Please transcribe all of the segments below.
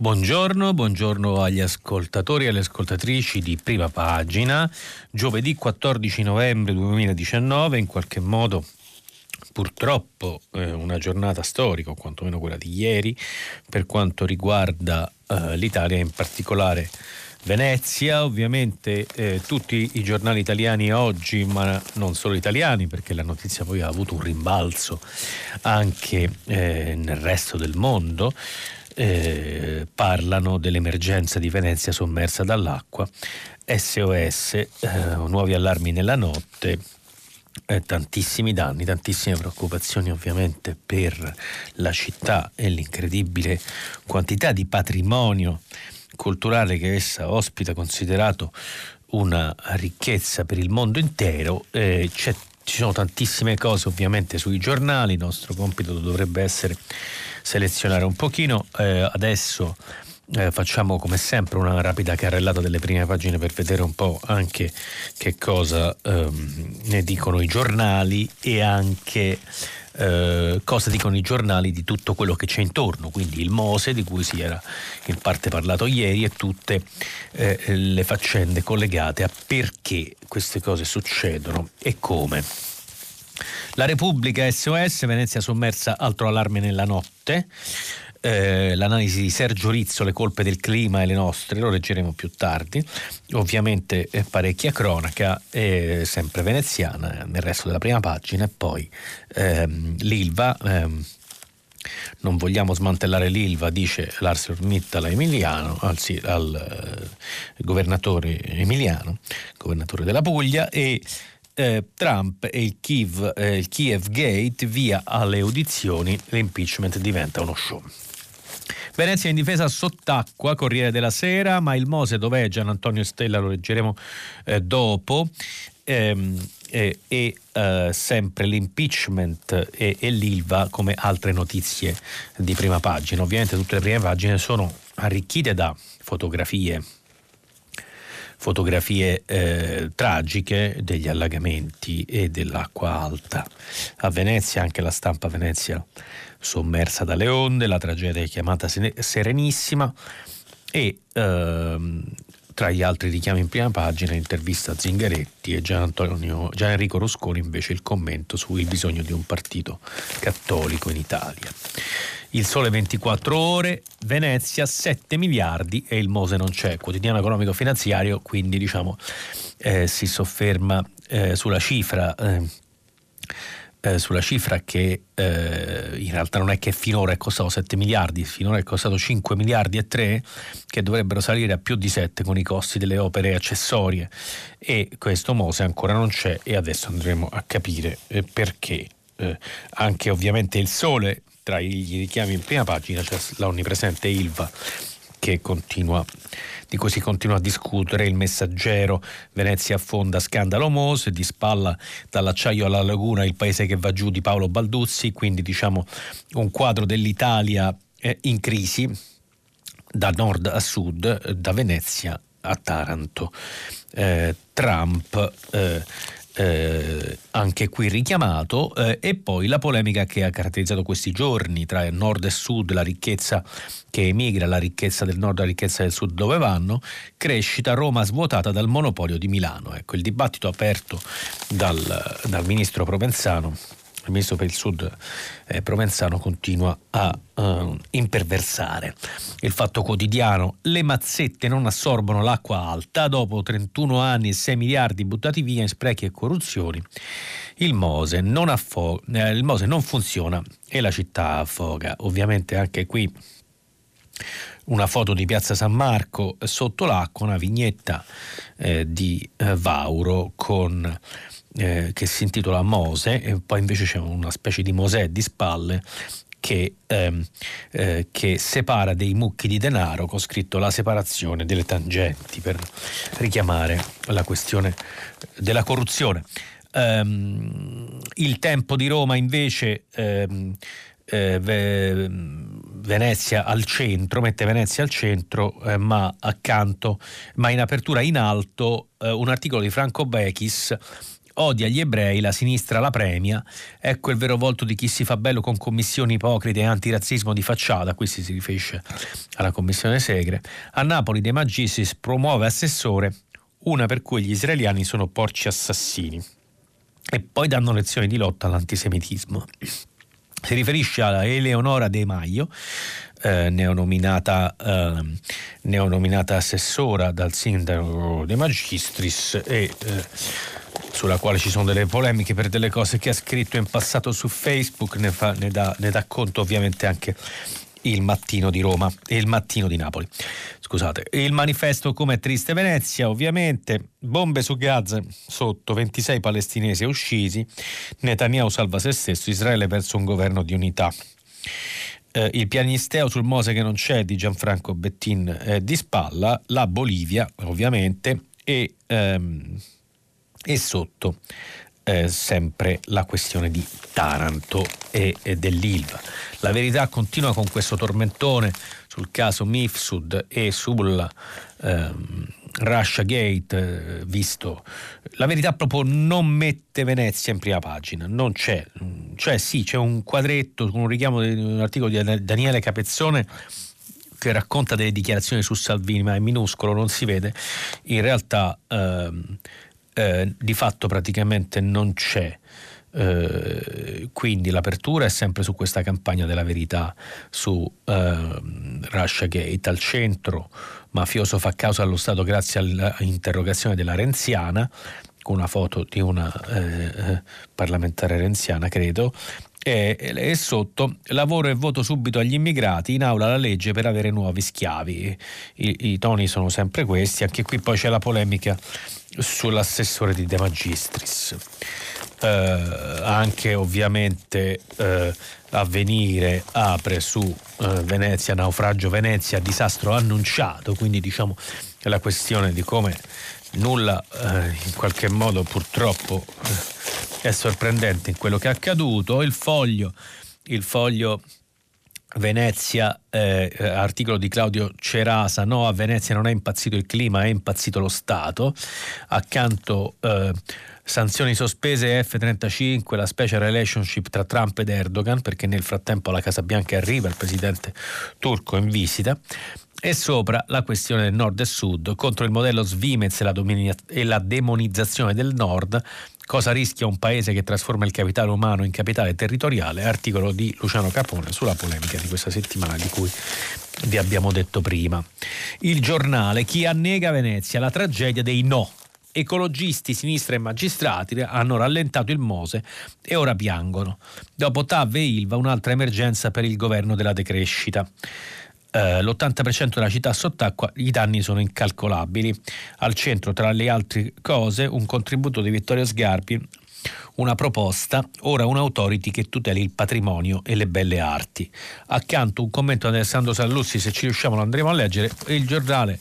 Buongiorno, buongiorno agli ascoltatori e alle ascoltatrici di Prima Pagina. Giovedì 14 novembre 2019, in qualche modo purtroppo eh, una giornata storica, o quantomeno quella di ieri, per quanto riguarda eh, l'Italia, in particolare Venezia. Ovviamente eh, tutti i giornali italiani oggi, ma non solo italiani, perché la notizia poi ha avuto un rimbalzo anche eh, nel resto del mondo. Eh, parlano dell'emergenza di Venezia sommersa dall'acqua, SOS, eh, nuovi allarmi nella notte, eh, tantissimi danni, tantissime preoccupazioni ovviamente per la città e l'incredibile quantità di patrimonio culturale che essa ospita, considerato una ricchezza per il mondo intero. Eh, ci sono tantissime cose ovviamente sui giornali, il nostro compito dovrebbe essere selezionare un pochino. Eh, adesso eh, facciamo come sempre una rapida carrellata delle prime pagine per vedere un po' anche che cosa ehm, ne dicono i giornali e anche eh, cosa dicono i giornali di tutto quello che c'è intorno, quindi il Mose di cui si era in parte parlato ieri e tutte eh, le faccende collegate a perché queste cose succedono e come. La Repubblica SOS, Venezia sommersa, altro allarme nella notte. Eh, l'analisi di Sergio Rizzo, le colpe del clima e le nostre, lo leggeremo più tardi. Ovviamente eh, parecchia cronaca, eh, sempre veneziana, nel resto della prima pagina, e poi ehm, l'Ilva. Ehm, non vogliamo smantellare l'Ilva, dice Lars Mittal Emiliano, anzi al eh, governatore Emiliano, governatore della Puglia, e eh, Trump e il Kiev, eh, il Kiev Gate via alle audizioni, l'impeachment diventa uno show. Venezia in difesa sott'acqua, Corriere della Sera, ma il Mose dov'è? Gian Antonio Stella lo leggeremo eh, dopo. Ehm, e, e eh, sempre l'impeachment e, e l'ILVA come altre notizie di prima pagina. Ovviamente tutte le prime pagine sono arricchite da fotografie fotografie eh, tragiche degli allagamenti e dell'acqua alta. A Venezia anche la stampa Venezia sommersa dalle onde, la tragedia è chiamata Serenissima e ehm, tra gli altri richiami in prima pagina intervista Zingaretti e Gian, Antonio, Gian Enrico Rosconi invece il commento sul bisogno di un partito cattolico in Italia. Il Sole 24 ore, Venezia 7 miliardi e il Mose non c'è, quotidiano economico finanziario, quindi diciamo eh, si sofferma eh, sulla cifra. Eh, eh, sulla cifra che eh, in realtà non è che finora è costato 7 miliardi, finora è costato 5 miliardi e 3 che dovrebbero salire a più di 7 con i costi delle opere accessorie e questo Mose ancora non c'è e adesso andremo a capire eh, perché. Eh, anche ovviamente il sole tra i richiami in prima pagina c'è l'onnipresente Ilva che continua di cui si continua a discutere, il messaggero Venezia affonda, scandalo Mose, di spalla dall'acciaio alla laguna, il paese che va giù di Paolo Balduzzi, quindi diciamo un quadro dell'Italia eh, in crisi da nord a sud, da Venezia a Taranto. Eh, Trump eh, eh, anche qui richiamato, eh, e poi la polemica che ha caratterizzato questi giorni tra nord e sud, la ricchezza che emigra, la ricchezza del nord la ricchezza del sud dove vanno, crescita Roma svuotata dal monopolio di Milano. Ecco, il dibattito aperto dal, dal ministro Provenzano il ministro per il Sud eh, Provenzano continua a uh, imperversare. Il fatto quotidiano, le mazzette non assorbono l'acqua alta, dopo 31 anni e 6 miliardi buttati via in sprechi e corruzioni, il Mose non, affo- eh, il Mose non funziona e la città affoga. Ovviamente anche qui una foto di Piazza San Marco sotto l'acqua, una vignetta eh, di eh, Vauro con eh, che si intitola Mose e poi invece c'è una specie di Mosè di spalle che, ehm, eh, che, separa dei mucchi di denaro con scritto la separazione delle tangenti per richiamare la questione della corruzione. Um, il tempo di Roma invece um, eh, Venezia al centro, mette Venezia al centro, eh, ma accanto, ma in apertura in alto, eh, un articolo di Franco Bechis odia gli ebrei, la sinistra la premia, ecco il vero volto di chi si fa bello con commissioni ipocrite e antirazzismo di facciata, qui si riferisce alla commissione Segre. A Napoli De Magistris promuove assessore, una per cui gli israeliani sono porci assassini. E poi danno lezioni di lotta all'antisemitismo si riferisce a Eleonora De Maio, eh, neonominata, eh, neonominata, assessora dal sindaco De Magistris e eh, sulla quale ci sono delle polemiche per delle cose che ha scritto in passato su Facebook, ne, fa, ne, dà, ne dà conto ovviamente anche il mattino di Roma e il mattino di Napoli. Scusate, il manifesto come triste Venezia, ovviamente, bombe su Gaza sotto, 26 palestinesi usciti, Netanyahu salva se stesso, Israele perso un governo di unità. Eh, il pianisteo sul Mose che non c'è di Gianfranco Bettin eh, di spalla, la Bolivia ovviamente e, ehm, e sotto eh, sempre la questione di Taranto e, e dell'Ilva. La verità continua con questo tormentone sul caso Mifsud e sul ehm, Russia Gate, eh, visto la verità proprio non mette Venezia in prima pagina, non c'è, cioè sì, c'è un quadretto con un richiamo di un articolo di Daniele Capezzone che racconta delle dichiarazioni su Salvini, ma è minuscolo, non si vede. In realtà ehm, eh, di fatto praticamente non c'è. Eh, quindi l'apertura è sempre su questa campagna della verità su eh, Russia Gate al centro mafioso fa causa allo Stato grazie all'interrogazione della Renziana con una foto di una eh, eh parlamentare renziana credo e, e, sotto lavoro e voto subito agli immigrati, in aula la legge per avere nuovi schiavi. I, I, toni sono sempre questi, anche qui poi c'è la polemica sull'assessore di De Magistris. Eh, anche ovviamente eh, Avvenire apre su eh, Venezia, naufragio Venezia, disastro annunciato, quindi diciamo la questione di come nulla eh, in qualche modo purtroppo eh, è sorprendente in quello che è accaduto. Il foglio, il foglio Venezia, eh, articolo di Claudio Cerasa, no a Venezia non è impazzito il clima, è impazzito lo Stato. Accanto eh, sanzioni sospese F-35, la special relationship tra Trump ed Erdogan, perché nel frattempo alla Casa Bianca arriva il presidente turco in visita. E sopra la questione del nord e sud contro il modello Svimez e la, dominia- e la demonizzazione del nord, Cosa rischia un paese che trasforma il capitale umano in capitale territoriale? Articolo di Luciano Capone sulla polemica di questa settimana di cui vi abbiamo detto prima. Il giornale Chi annega Venezia, la tragedia dei no. Ecologisti, sinistra e magistrati hanno rallentato il Mose e ora piangono. Dopo TAV e Ilva un'altra emergenza per il governo della decrescita eh, l'80% della città sott'acqua, i danni sono incalcolabili. Al centro, tra le altre cose, un contributo di Vittorio Sgarbi una proposta, ora un'autority che tuteli il patrimonio e le belle arti. Accanto un commento di Alessandro Sallussi, se ci riusciamo lo andremo a leggere, il giornale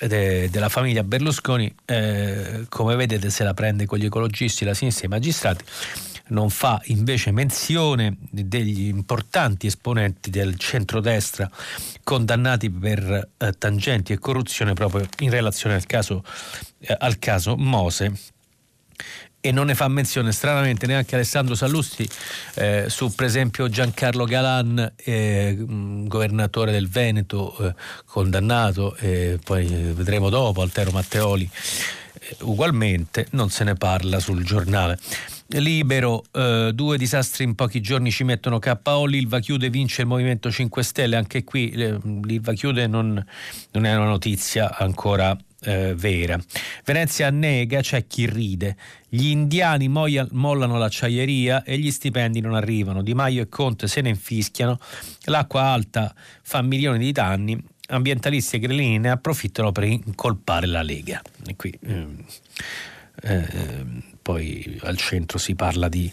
de, della famiglia Berlusconi, eh, come vedete se la prende con gli ecologisti, la sinistra e i magistrati, non fa invece menzione degli importanti esponenti del centrodestra condannati per eh, tangenti e corruzione proprio in relazione al caso, eh, al caso Mose. E non ne fa menzione stranamente neanche Alessandro Sallusti eh, su per esempio Giancarlo Galan, eh, governatore del Veneto, eh, condannato, poi vedremo dopo Altero Matteoli, eh, ugualmente non se ne parla sul giornale. Libero, eh, due disastri in pochi giorni ci mettono KO, l'Ilva chiude, vince il Movimento 5 Stelle, anche qui eh, l'Ilva chiude non, non, è una notizia ancora eh, vera. Venezia nega, c'è chi ride, gli indiani moia, mollano l'acciaieria e gli stipendi non arrivano, Di Maio e Conte se ne infischiano, l'acqua alta fa milioni di danni, ambientalisti e grillini ne approfittano per incolpare la Lega. E qui, ehm, eh, poi al centro si parla di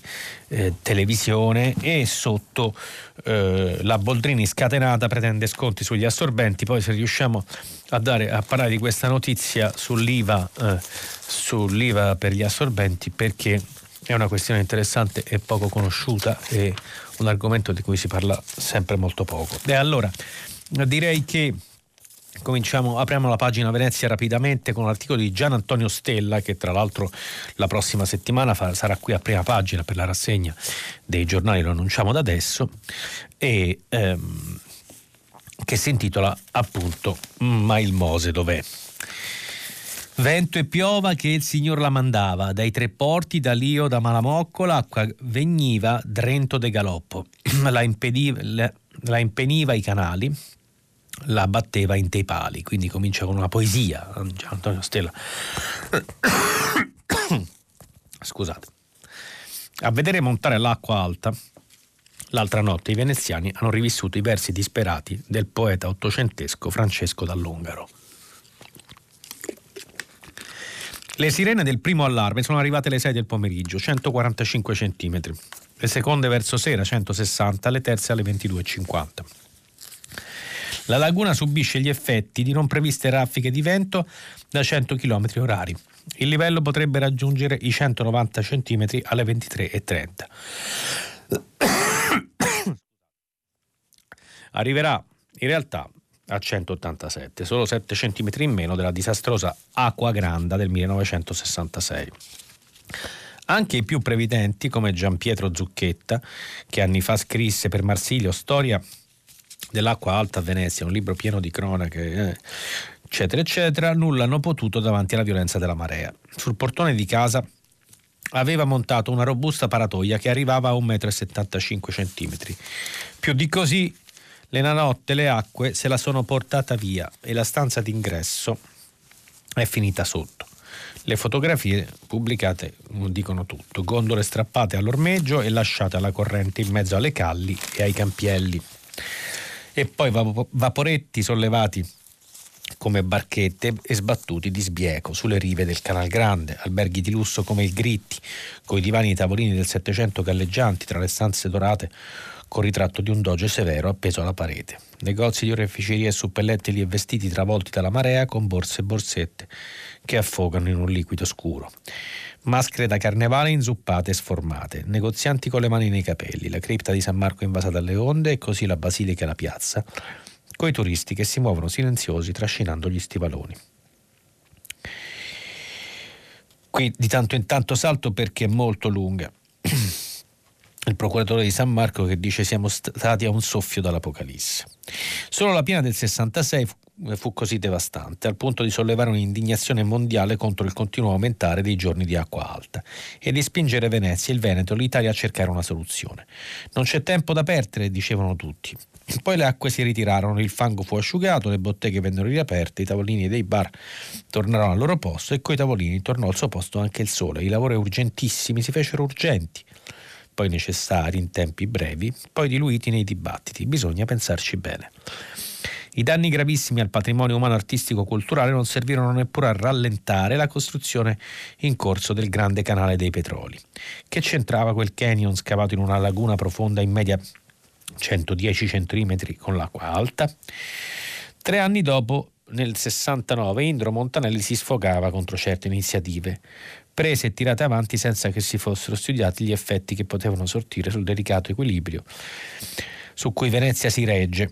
eh, televisione e sotto eh, la Boldrini scatenata pretende sconti sugli assorbenti, poi se riusciamo a, dare, a parlare di questa notizia sull'IVA, eh, sull'IVA per gli assorbenti perché è una questione interessante e poco conosciuta e un argomento di cui si parla sempre molto poco. E allora direi che Cominciamo, apriamo la pagina Venezia rapidamente con l'articolo di Gian Antonio Stella che tra l'altro la prossima settimana fa, sarà qui a prima pagina per la rassegna dei giornali, lo annunciamo da adesso, e ehm, che si intitola appunto Ma il Mose dov'è? Vento e piova che il Signor la mandava, dai tre porti, da Lio, da Malamocco, l'acqua veniva drento de galoppo, la, impediva, la, impeniva i canali, la batteva in tei pali, quindi comincia con una poesia, Antonio Stella. Scusate. A vedere montare l'acqua alta, l'altra notte i veneziani hanno rivissuto i versi disperati del poeta ottocentesco Francesco Dall'Ungaro. Le sirene del primo allarme sono arrivate alle 6 del pomeriggio, 145 cm. Le seconde verso sera, 160, le terze alle 22.50. La laguna subisce gli effetti di non previste raffiche di vento da 100 km orari. Il livello potrebbe raggiungere i 190 cm alle 23.30. Arriverà in realtà a 187, solo 7 cm in meno della disastrosa Acqua Granda del 1966. Anche i più previdenti, come Gian Pietro Zucchetta, che anni fa scrisse per Marsilio Storia dell'acqua alta a Venezia, un libro pieno di cronache, eh, eccetera, eccetera, nulla hanno potuto davanti alla violenza della marea. Sul portone di casa aveva montato una robusta paratoia che arrivava a 1,75 m. Più di così le nanotte le acque se la sono portata via e la stanza d'ingresso è finita sotto. Le fotografie pubblicate dicono tutto, gondole strappate all'ormeggio e lasciate alla corrente in mezzo alle calli e ai campielli. E poi vaporetti sollevati come barchette e sbattuti di sbieco sulle rive del Canal Grande, alberghi di lusso come il Gritti, coi divani e tavolini del Settecento galleggianti tra le stanze dorate con ritratto di un doge severo appeso alla parete. Negozi di oreficerie e suppellettili e vestiti travolti dalla marea con borse e borsette che affogano in un liquido scuro. Maschere da carnevale inzuppate e sformate, negozianti con le mani nei capelli, la cripta di San Marco invasa dalle onde e così la basilica e la piazza, coi turisti che si muovono silenziosi trascinando gli stivaloni. Qui di tanto in tanto salto perché è molto lunga. il procuratore di San Marco che dice siamo stati a un soffio dall'Apocalisse. Solo la piena del 66 fu, fu così devastante, al punto di sollevare un'indignazione mondiale contro il continuo aumentare dei giorni di acqua alta e di spingere Venezia, il Veneto e l'Italia a cercare una soluzione. Non c'è tempo da perdere, dicevano tutti. Poi le acque si ritirarono, il fango fu asciugato, le botteghe vennero riaperte, i tavolini dei bar tornarono al loro posto e coi tavolini tornò al suo posto anche il sole. I lavori urgentissimi si fecero urgenti poi necessari in tempi brevi, poi diluiti nei dibattiti. Bisogna pensarci bene. I danni gravissimi al patrimonio umano artistico-culturale non servirono neppure a rallentare la costruzione in corso del grande canale dei petroli. Che c'entrava quel canyon scavato in una laguna profonda in media 110 cm con l'acqua alta? Tre anni dopo, nel 69, Indro Montanelli si sfogava contro certe iniziative prese e tirate avanti senza che si fossero studiati gli effetti che potevano sortire sul delicato equilibrio su cui Venezia si regge.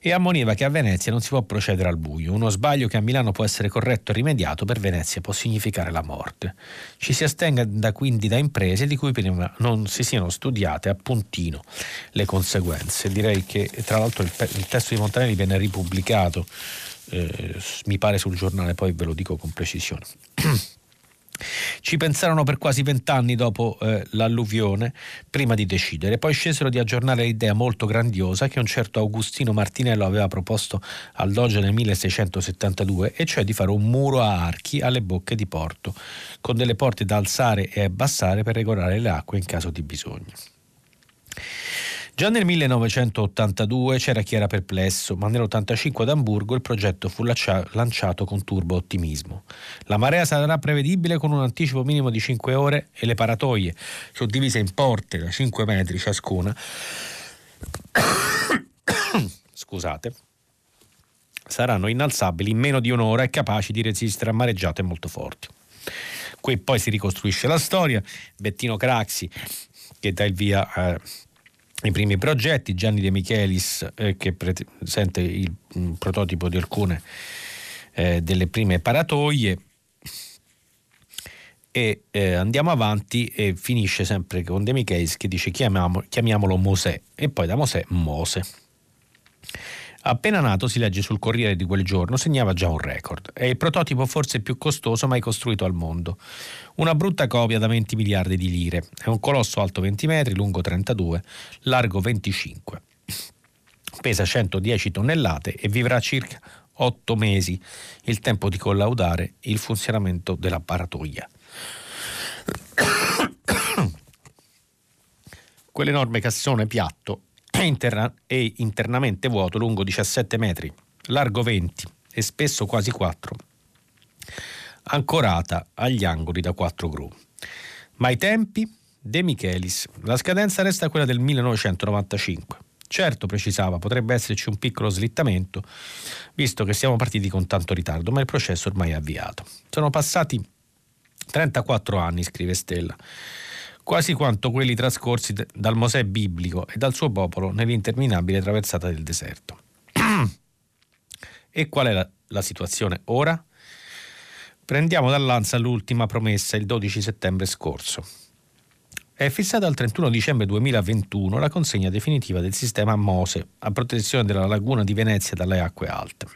E ammoniva che a Venezia non si può procedere al buio. Uno sbaglio che a Milano può essere corretto e rimediato per Venezia può significare la morte. Ci si astenga da, quindi da imprese di cui prima non si siano studiate a puntino le conseguenze. Direi che tra l'altro il, il testo di Montanelli venne ripubblicato eh, mi pare sul giornale, poi ve lo dico con precisione. Ci pensarono per quasi vent'anni dopo eh, l'alluvione, prima di decidere. Poi scesero di aggiornare l'idea molto grandiosa che un certo Augustino Martinello aveva proposto al Doge nel 1672, e cioè di fare un muro a archi alle bocche di porto, con delle porte da alzare e abbassare per regolare le acque in caso di bisogno. Già nel 1982 c'era chi era perplesso, ma nell'85 ad Amburgo il progetto fu lanciato con turbo ottimismo. La marea sarà prevedibile con un anticipo minimo di 5 ore e le paratoie, suddivise in porte da 5 metri ciascuna, scusate, saranno innalzabili in meno di un'ora e capaci di resistere a mareggiate molto forti. Qui poi si ricostruisce la storia, Bettino Craxi che dà il via a i primi progetti, Gianni De Michelis eh, che presenta il mm, prototipo di alcune eh, delle prime paratoie e eh, andiamo avanti e finisce sempre con De Michelis che dice chiamiamo, chiamiamolo Mosè e poi da Mosè Mose. Appena nato, si legge sul Corriere di quel giorno, segnava già un record. È il prototipo forse più costoso mai costruito al mondo. Una brutta copia da 20 miliardi di lire. È un colosso alto 20 metri, lungo 32, largo 25. Pesa 110 tonnellate e vivrà circa 8 mesi, il tempo di collaudare il funzionamento della paratoia. Quell'enorme cassone piatto è, interna- è internamente vuoto, lungo 17 metri, largo 20 e spesso quasi 4, ancorata agli angoli da 4 gru. Ma i tempi? De Michelis. La scadenza resta quella del 1995. Certo, precisava, potrebbe esserci un piccolo slittamento, visto che siamo partiti con tanto ritardo, ma il processo ormai è avviato. Sono passati 34 anni, scrive Stella quasi quanto quelli trascorsi dal Mosè biblico e dal suo popolo nell'interminabile traversata del deserto. e qual è la, la situazione ora? Prendiamo dall'Anza l'ultima promessa il 12 settembre scorso. È fissata al 31 dicembre 2021 la consegna definitiva del sistema MOSE a protezione della laguna di Venezia dalle acque alte.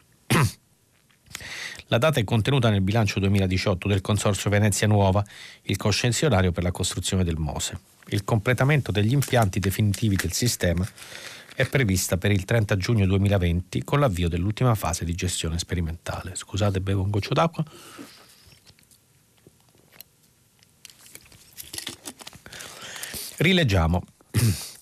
La data è contenuta nel bilancio 2018 del Consorzio Venezia Nuova, il coscenzionario per la costruzione del Mose. Il completamento degli impianti definitivi del sistema è prevista per il 30 giugno 2020 con l'avvio dell'ultima fase di gestione sperimentale. Scusate, bevo un goccio d'acqua. Rileggiamo.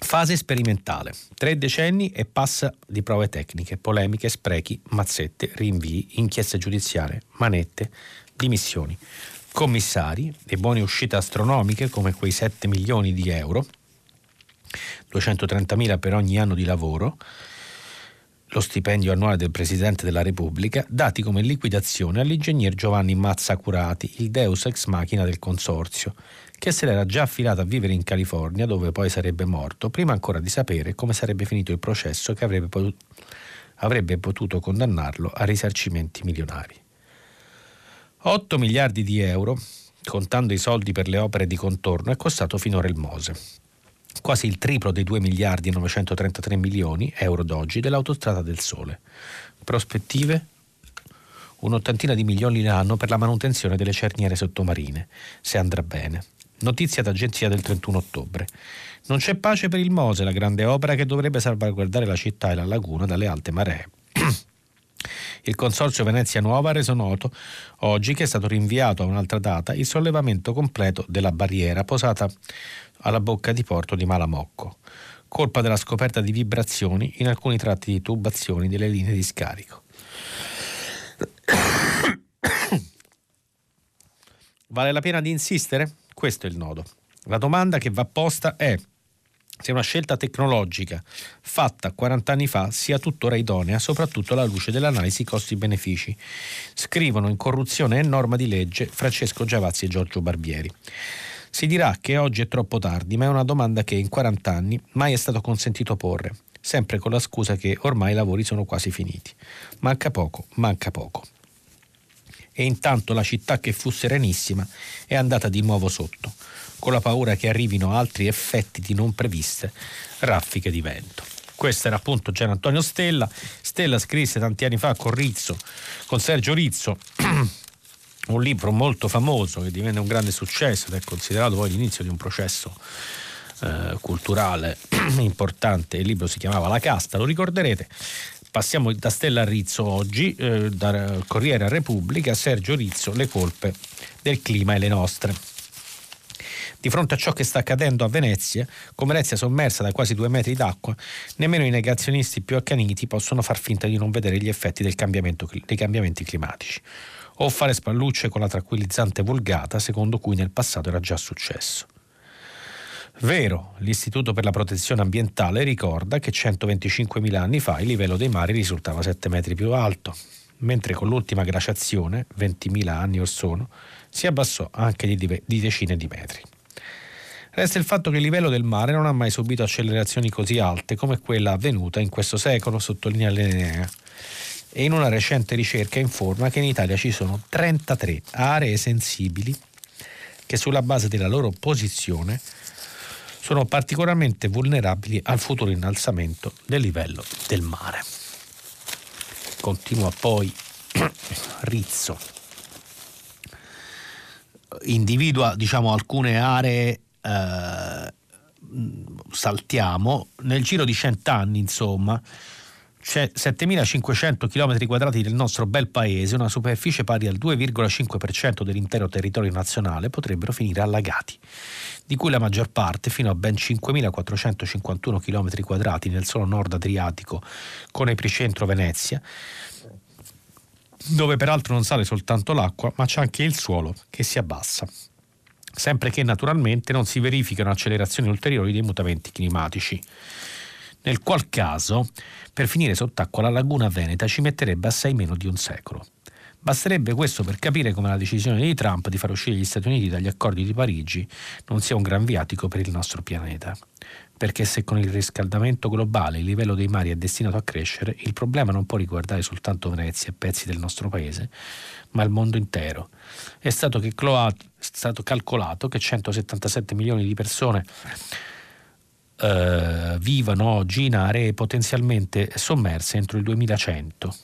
Fase sperimentale. Tre decenni e passa di prove tecniche, polemiche, sprechi, mazzette, rinvii, inchieste giudiziarie, manette, dimissioni. Commissari e buone uscite astronomiche come quei 7 milioni di euro, 230 mila per ogni anno di lavoro, lo stipendio annuale del Presidente della Repubblica, dati come liquidazione all'ingegner Giovanni Mazzacurati, il deus ex machina del consorzio, che se l'era già affilato a vivere in California, dove poi sarebbe morto, prima ancora di sapere come sarebbe finito il processo che avrebbe potuto, avrebbe potuto condannarlo a risarcimenti milionari. 8 miliardi di euro, contando i soldi per le opere di contorno, è costato finora il Mose. Quasi il triplo dei 2 miliardi e 933 milioni euro d'oggi dell'autostrada del Sole. Prospettive? Un'ottantina di milioni l'anno per la manutenzione delle cerniere sottomarine, se andrà bene. Notizia d'agenzia del 31 ottobre. Non c'è pace per il Mose, la grande opera che dovrebbe salvaguardare la città e la laguna dalle alte maree. Il Consorzio Venezia Nuova ha reso noto oggi che è stato rinviato a un'altra data il sollevamento completo della barriera posata alla bocca di porto di Malamocco, colpa della scoperta di vibrazioni in alcuni tratti di tubazioni delle linee di scarico. Vale la pena di insistere? Questo è il nodo. La domanda che va posta è se una scelta tecnologica fatta 40 anni fa sia tuttora idonea, soprattutto alla luce dell'analisi costi-benefici. Scrivono in Corruzione e norma di legge Francesco Giavazzi e Giorgio Barbieri. Si dirà che oggi è troppo tardi, ma è una domanda che in 40 anni mai è stato consentito porre, sempre con la scusa che ormai i lavori sono quasi finiti. Manca poco, manca poco e intanto la città che fu serenissima è andata di nuovo sotto, con la paura che arrivino altri effetti di non previste raffiche di vento. Questo era appunto Gian Antonio Stella. Stella scrisse tanti anni fa con Rizzo, con Sergio Rizzo, un libro molto famoso che divenne un grande successo ed è considerato poi l'inizio di un processo eh, culturale importante. Il libro si chiamava La casta, lo ricorderete passiamo da Stella Rizzo oggi, eh, da a Repubblica, Sergio Rizzo, le colpe del clima e le nostre. Di fronte a ciò che sta accadendo a Venezia, con Venezia sommersa da quasi due metri d'acqua, nemmeno i negazionisti più accaniti possono far finta di non vedere gli effetti dei cambiamenti climatici o fare spallucce con la tranquillizzante vulgata secondo cui nel passato era già successo. Vero, l'Istituto per la protezione ambientale ricorda che 125.000 anni fa il livello dei mari risultava 7 metri più alto, mentre con l'ultima glaciazione, 20.000 anni or sono, si abbassò anche di, decine di metri. Resta il fatto che il livello del mare non ha mai subito accelerazioni così alte come quella avvenuta in questo secolo, sottolinea l'Enea. E in una recente ricerca informa che in Italia ci sono 33 aree sensibili che sulla base della loro posizione sono particolarmente vulnerabili al futuro innalzamento del livello del mare. Continua poi Rizzo. Individua diciamo, alcune aree, eh, saltiamo, nel giro di cent'anni insomma, 7.500 km quadrati del nostro bel paese, una superficie pari al 2,5% dell'intero territorio nazionale, potrebbero finire allagati, di cui la maggior parte, fino a ben 5.451 km quadrati nel solo nord Adriatico, con epicentro Venezia, dove peraltro non sale soltanto l'acqua, ma c'è anche il suolo che si abbassa. Sempre che naturalmente non si verificano accelerazioni ulteriori dei mutamenti climatici nel qual caso per finire sott'acqua la laguna veneta ci metterebbe assai meno di un secolo. Basterebbe questo per capire come la decisione di Trump di far uscire gli Stati Uniti dagli accordi di Parigi non sia un gran viatico per il nostro pianeta. Perché se con il riscaldamento globale il livello dei mari è destinato a crescere, il problema non può riguardare soltanto Venezia e pezzi del nostro paese, ma il mondo intero. È stato, che è stato calcolato che 177 milioni di persone eh, vivano oggi in aree potenzialmente sommerse entro il 2100.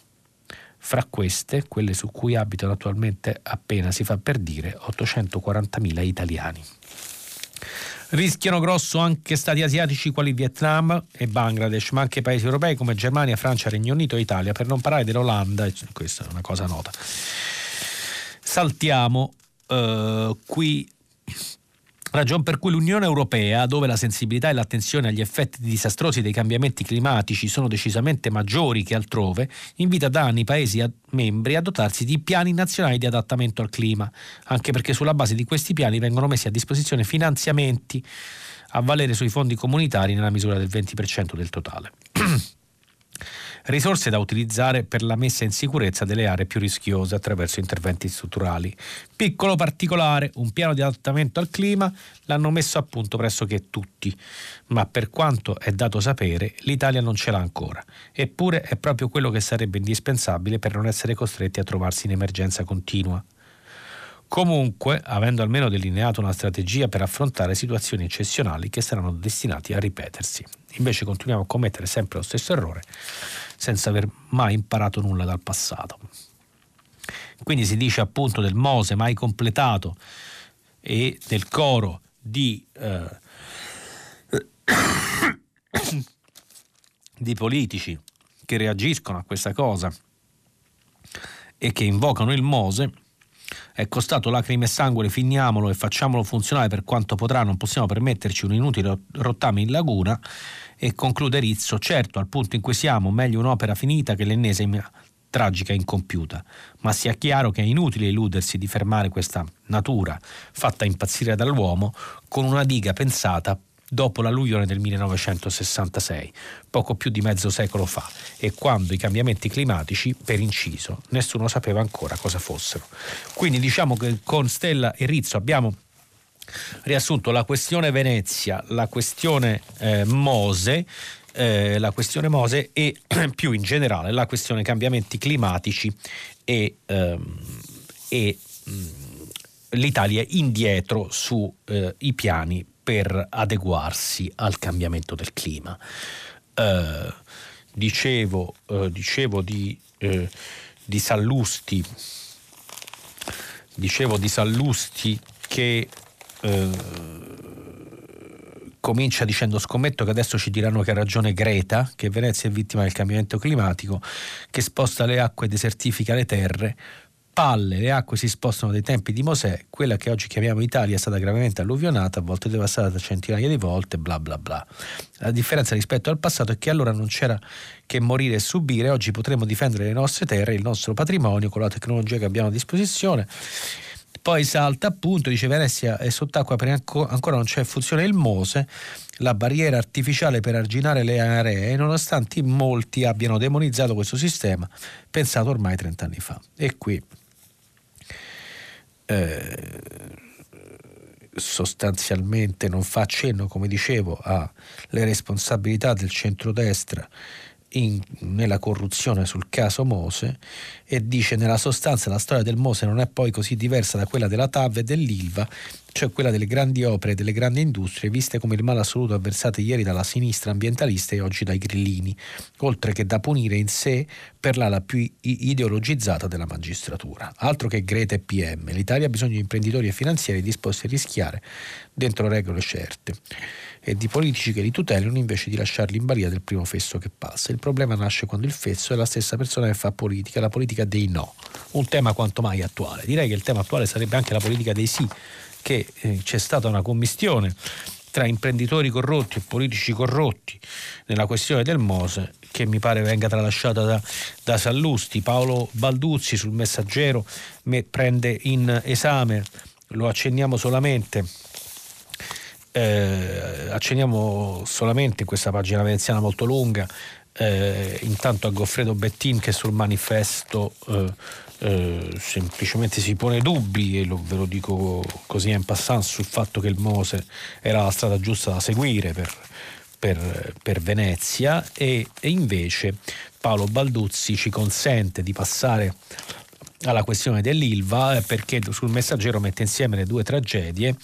Fra queste, quelle su cui abitano attualmente appena si fa per dire 840.000 italiani. Rischiano grosso anche stati asiatici quali Vietnam e Bangladesh, ma anche paesi europei come Germania, Francia, Regno Unito e Italia, per non parlare dell'Olanda, questa è una cosa nota. Saltiamo eh, qui Ragion per cui l'Unione Europea, dove la sensibilità e l'attenzione agli effetti disastrosi dei cambiamenti climatici sono decisamente maggiori che altrove, invita da anni i Paesi membri a dotarsi di piani nazionali di adattamento al clima, anche perché sulla base di questi piani vengono messi a disposizione finanziamenti a valere sui fondi comunitari nella misura del 20% del totale. risorse da utilizzare per la messa in sicurezza delle aree più rischiose attraverso interventi strutturali. Piccolo particolare, un piano di adattamento al clima l'hanno messo a punto pressoché tutti, ma per quanto è dato sapere l'Italia non ce l'ha ancora, eppure è proprio quello che sarebbe indispensabile per non essere costretti a trovarsi in emergenza continua. Comunque, avendo almeno delineato una strategia per affrontare situazioni eccezionali che saranno destinati a ripetersi. Invece continuiamo a commettere sempre lo stesso errore senza aver mai imparato nulla dal passato. Quindi si dice appunto del Mose mai completato e del coro di, eh, di politici che reagiscono a questa cosa e che invocano il Mose è costato lacrime e sangue, finiamolo e facciamolo funzionare per quanto potrà, non possiamo permetterci un inutile rottame in laguna e conclude Rizzo, certo al punto in cui siamo meglio un'opera finita che l'ennesima tragica incompiuta, ma sia chiaro che è inutile illudersi di fermare questa natura fatta impazzire dall'uomo con una diga pensata dopo l'alluvione del 1966, poco più di mezzo secolo fa, e quando i cambiamenti climatici, per inciso, nessuno sapeva ancora cosa fossero. Quindi diciamo che con Stella e Rizzo abbiamo riassunto la questione Venezia, la questione eh, Mose, eh, la questione Mose e più in generale la questione cambiamenti climatici e, ehm, e mh, mm, l'Italia indietro sui eh, piani per adeguarsi al cambiamento del clima. Eh, dicevo, eh, dicevo di, eh, di Sallusti dicevo di Sallusti che eh, comincia dicendo scommetto che adesso ci diranno che ha ragione Greta, che Venezia è vittima del cambiamento climatico, che sposta le acque e desertifica le terre, spalle le acque si spostano dai tempi di Mosè, quella che oggi chiamiamo Italia è stata gravemente alluvionata, a volte devastata centinaia di volte, bla bla bla. La differenza rispetto al passato è che allora non c'era che morire e subire, oggi potremo difendere le nostre terre, il nostro patrimonio con la tecnologia che abbiamo a disposizione. Poi salta appunto, dice Venezia è sott'acqua perché ancora non c'è funzione il Mose, la barriera artificiale per arginare le aree, nonostante molti abbiano demonizzato questo sistema, pensato ormai 30 anni fa. E qui eh, sostanzialmente non fa accenno, come dicevo, alle responsabilità del centrodestra in, nella corruzione sul caso Mose e dice nella sostanza la storia del Mose non è poi così diversa da quella della TAV e dell'ILVA, cioè quella delle grandi opere e delle grandi industrie viste come il male assoluto avversate ieri dalla sinistra ambientalista e oggi dai grillini, oltre che da punire in sé per l'ala più ideologizzata della magistratura. Altro che Greta e PM, l'Italia ha bisogno di imprenditori e finanzieri disposti a rischiare dentro regole certe e di politici che li tutelino invece di lasciarli in balia del primo fesso che passa. Il problema nasce quando il fesso è la stessa persona che fa politica, la politica dei no, un tema quanto mai attuale. Direi che il tema attuale sarebbe anche la politica dei sì, che eh, c'è stata una commistione tra imprenditori corrotti e politici corrotti nella questione del Mose che mi pare venga tralasciata da, da Sallusti. Paolo Balduzzi sul messaggero prende in esame, lo accenniamo solamente, eh, accenniamo solamente in questa pagina veneziana molto lunga, eh, intanto a Goffredo Bettin che sul manifesto eh, eh, semplicemente si pone dubbi, e lo, ve lo dico così in passant, sul fatto che il Mose era la strada giusta da seguire per, per, per Venezia e, e invece Paolo Balduzzi ci consente di passare alla questione dell'Ilva eh, perché sul messaggero mette insieme le due tragedie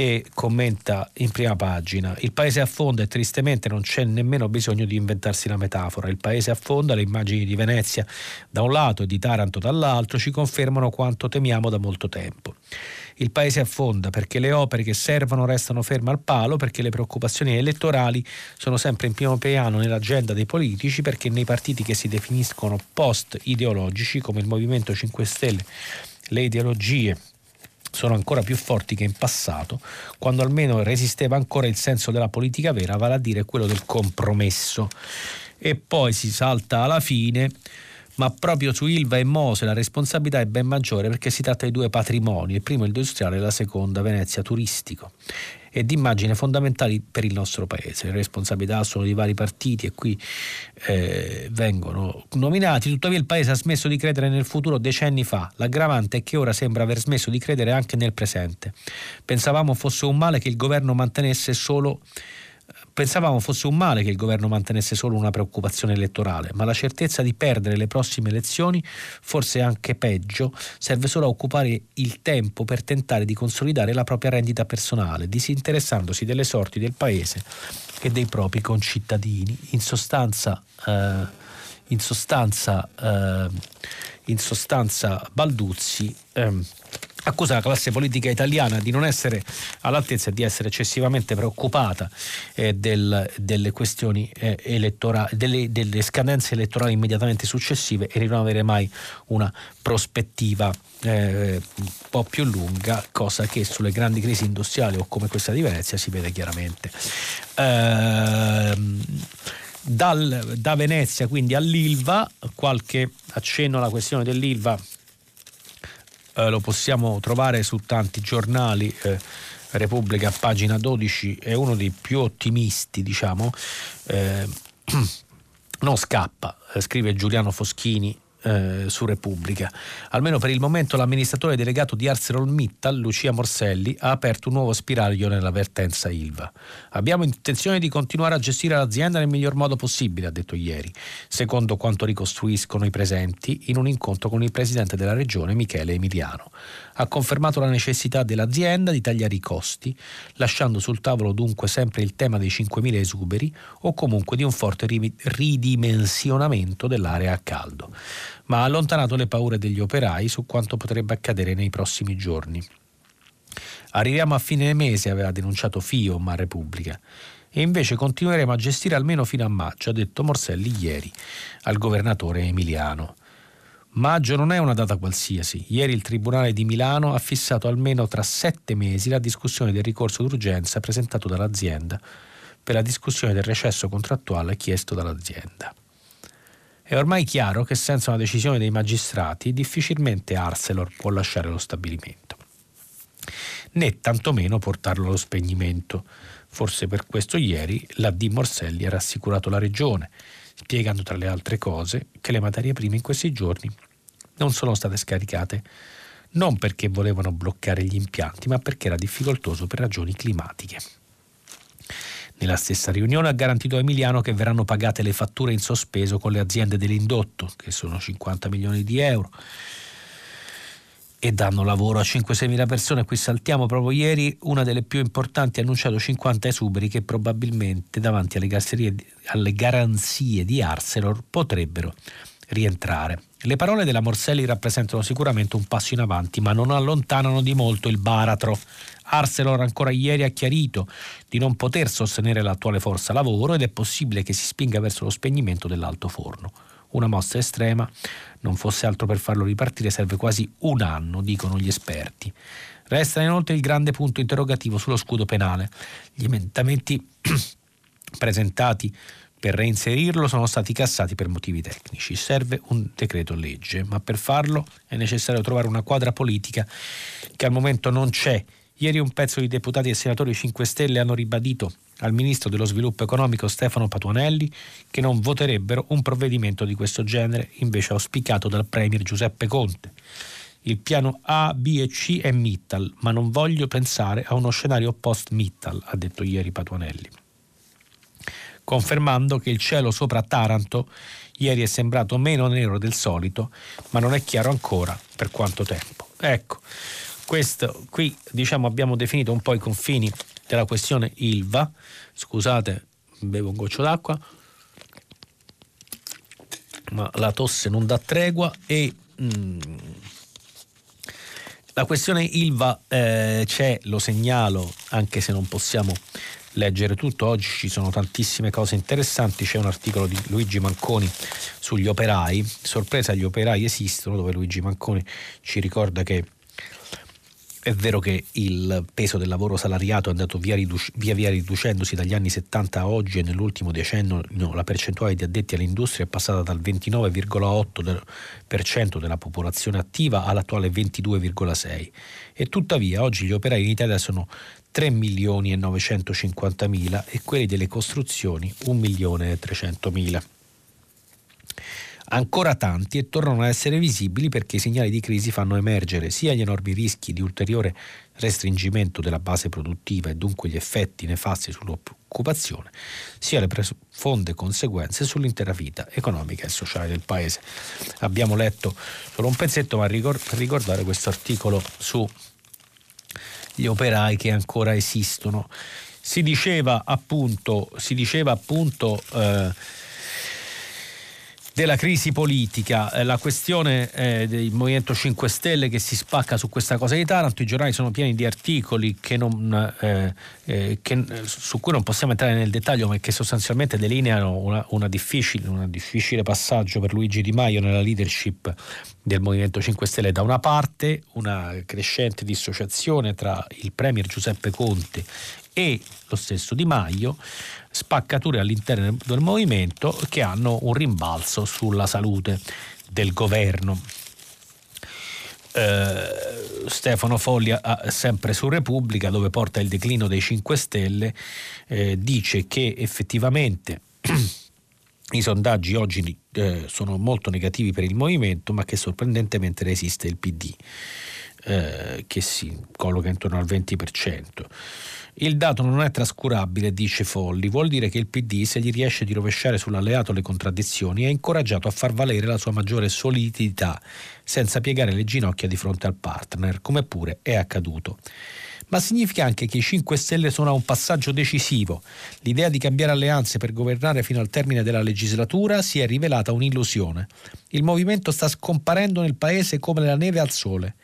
e commenta in prima pagina. Il paese affonda e tristemente non c'è nemmeno bisogno di inventarsi la metafora. Il paese affonda le immagini di Venezia da un lato e di Taranto dall'altro ci confermano quanto temiamo da molto tempo. Il paese affonda perché le opere che servono restano ferme al palo perché le preoccupazioni elettorali sono sempre in primo piano nell'agenda dei politici perché nei partiti che si definiscono post ideologici come il Movimento 5 Stelle le ideologie sono ancora più forti che in passato, quando almeno resisteva ancora il senso della politica vera, vale a dire quello del compromesso. E poi si salta alla fine, ma proprio su Ilva e Mose la responsabilità è ben maggiore perché si tratta di due patrimoni, il primo industriale e la seconda Venezia turistico e di immagine fondamentali per il nostro paese. Le responsabilità sono di vari partiti e qui eh, vengono nominati, tuttavia il paese ha smesso di credere nel futuro decenni fa. L'aggravante è che ora sembra aver smesso di credere anche nel presente. Pensavamo fosse un male che il governo mantenesse solo Pensavamo fosse un male che il governo mantenesse solo una preoccupazione elettorale, ma la certezza di perdere le prossime elezioni, forse anche peggio, serve solo a occupare il tempo per tentare di consolidare la propria rendita personale, disinteressandosi delle sorti del paese e dei propri concittadini. In sostanza, eh, in sostanza, eh, in sostanza Balduzzi. Eh, accusa la classe politica italiana di non essere all'altezza e di essere eccessivamente preoccupata eh, del, delle questioni eh, elettorali, delle, delle, scadenze elettorali immediatamente successive e di non avere mai una prospettiva eh, un po' più lunga, cosa che sulle grandi crisi industriali o come questa di Venezia si vede chiaramente. Ehm, dal, da Venezia quindi all'Ilva, qualche accenno alla questione dell'Ilva eh, lo possiamo trovare su tanti giornali. Eh, Repubblica, pagina 12, è uno dei più ottimisti, diciamo. Eh, non scappa, eh, scrive Giuliano Foschini eh, su Repubblica. Almeno per il momento l'amministratore delegato di ArcelorMittal, Lucia Morselli, ha aperto un nuovo spiraglio nella vertenza Ilva. Abbiamo intenzione di continuare a gestire l'azienda nel miglior modo possibile, ha detto ieri, secondo quanto ricostruiscono i presenti in un incontro con il presidente della regione Michele Emiliano ha confermato la necessità dell'azienda di tagliare i costi, lasciando sul tavolo dunque sempre il tema dei 5.000 esuberi o comunque di un forte ridimensionamento dell'area a caldo, ma ha allontanato le paure degli operai su quanto potrebbe accadere nei prossimi giorni. Arriviamo a fine mese, aveva denunciato FIOM a Repubblica e invece continueremo a gestire almeno fino a maggio, ha detto Morselli ieri al governatore Emiliano. Maggio non è una data qualsiasi. Ieri il Tribunale di Milano ha fissato almeno tra sette mesi la discussione del ricorso d'urgenza presentato dall'azienda per la discussione del recesso contrattuale chiesto dall'azienda. È ormai chiaro che senza una decisione dei magistrati difficilmente Arcelor può lasciare lo stabilimento, né tantomeno portarlo allo spegnimento. Forse per questo ieri la D. Morselli ha rassicurato la regione, spiegando tra le altre cose che le materie prime in questi giorni non sono state scaricate non perché volevano bloccare gli impianti, ma perché era difficoltoso per ragioni climatiche. Nella stessa riunione ha garantito a Emiliano che verranno pagate le fatture in sospeso con le aziende dell'indotto, che sono 50 milioni di euro, e danno lavoro a 5-6 mila persone. Qui saltiamo proprio ieri una delle più importanti, ha annunciato 50 esuberi che probabilmente davanti alle, alle garanzie di Arcelor potrebbero rientrare. Le parole della Morselli rappresentano sicuramente un passo in avanti, ma non allontanano di molto il baratro. Arcelor ancora ieri ha chiarito di non poter sostenere l'attuale forza lavoro ed è possibile che si spinga verso lo spegnimento dell'alto forno. Una mossa estrema, non fosse altro per farlo ripartire serve quasi un anno, dicono gli esperti. Resta inoltre il grande punto interrogativo sullo scudo penale. Gli emendamenti presentati per reinserirlo sono stati cassati per motivi tecnici. Serve un decreto legge, ma per farlo è necessario trovare una quadra politica che al momento non c'è. Ieri un pezzo di deputati e senatori 5 Stelle hanno ribadito al ministro dello sviluppo economico Stefano Patuanelli che non voterebbero un provvedimento di questo genere, invece auspicato dal premier Giuseppe Conte. Il piano A, B e C è Mittal, ma non voglio pensare a uno scenario post Mittal, ha detto ieri Patuanelli confermando che il cielo sopra Taranto ieri è sembrato meno nero del solito, ma non è chiaro ancora per quanto tempo. Ecco, questo qui diciamo abbiamo definito un po' i confini della questione Ilva. Scusate, bevo un goccio d'acqua. Ma la tosse non dà tregua e mm, la questione Ilva eh, c'è, lo segnalo, anche se non possiamo leggere tutto. Oggi ci sono tantissime cose interessanti. C'è un articolo di Luigi Manconi sugli operai. Sorpresa, gli operai esistono, dove Luigi Manconi ci ricorda che è vero che il peso del lavoro salariato è andato via, riduc- via, via riducendosi dagli anni 70 a oggi e nell'ultimo decennio no, la percentuale di addetti all'industria è passata dal 29,8% della popolazione attiva all'attuale 22,6%. E tuttavia oggi gli operai in Italia sono 3 milioni e 950 mila e quelli delle costruzioni 1 milione e 300 mila. Ancora tanti e tornano a essere visibili perché i segnali di crisi fanno emergere sia gli enormi rischi di ulteriore restringimento della base produttiva e dunque gli effetti nefasti sull'occupazione, sia le profonde conseguenze sull'intera vita economica e sociale del Paese. Abbiamo letto solo un pezzetto, ma per ricordare questo articolo su gli operai che ancora esistono. Si diceva appunto, si diceva appunto eh, della crisi politica, eh, la questione eh, del Movimento 5 Stelle che si spacca su questa cosa di Taranto, i giornali sono pieni di articoli non, eh, eh che, su cui non possiamo entrare nel dettaglio ma che sostanzialmente delineano una, una un difficile passaggio per Luigi Di Maio nella leadership del Movimento 5 Stelle. Da una parte una crescente dissociazione tra il Premier Giuseppe Conte e lo stesso Di Maio, spaccature all'interno del movimento che hanno un rimbalzo sulla salute del governo. Uh, Stefano Foglia, sempre su Repubblica, dove porta il declino dei 5 Stelle, eh, dice che effettivamente i sondaggi oggi eh, sono molto negativi per il movimento, ma che sorprendentemente resiste il PD, che si colloca intorno al 20%. Il dato non è trascurabile, dice Folli, vuol dire che il PD, se gli riesce di rovesciare sull'alleato le contraddizioni, è incoraggiato a far valere la sua maggiore solidità, senza piegare le ginocchia di fronte al partner, come pure è accaduto ma significa anche che i 5 Stelle sono a un passaggio decisivo. L'idea di cambiare alleanze per governare fino al termine della legislatura si è rivelata un'illusione. Il movimento sta scomparendo nel paese come la neve al sole,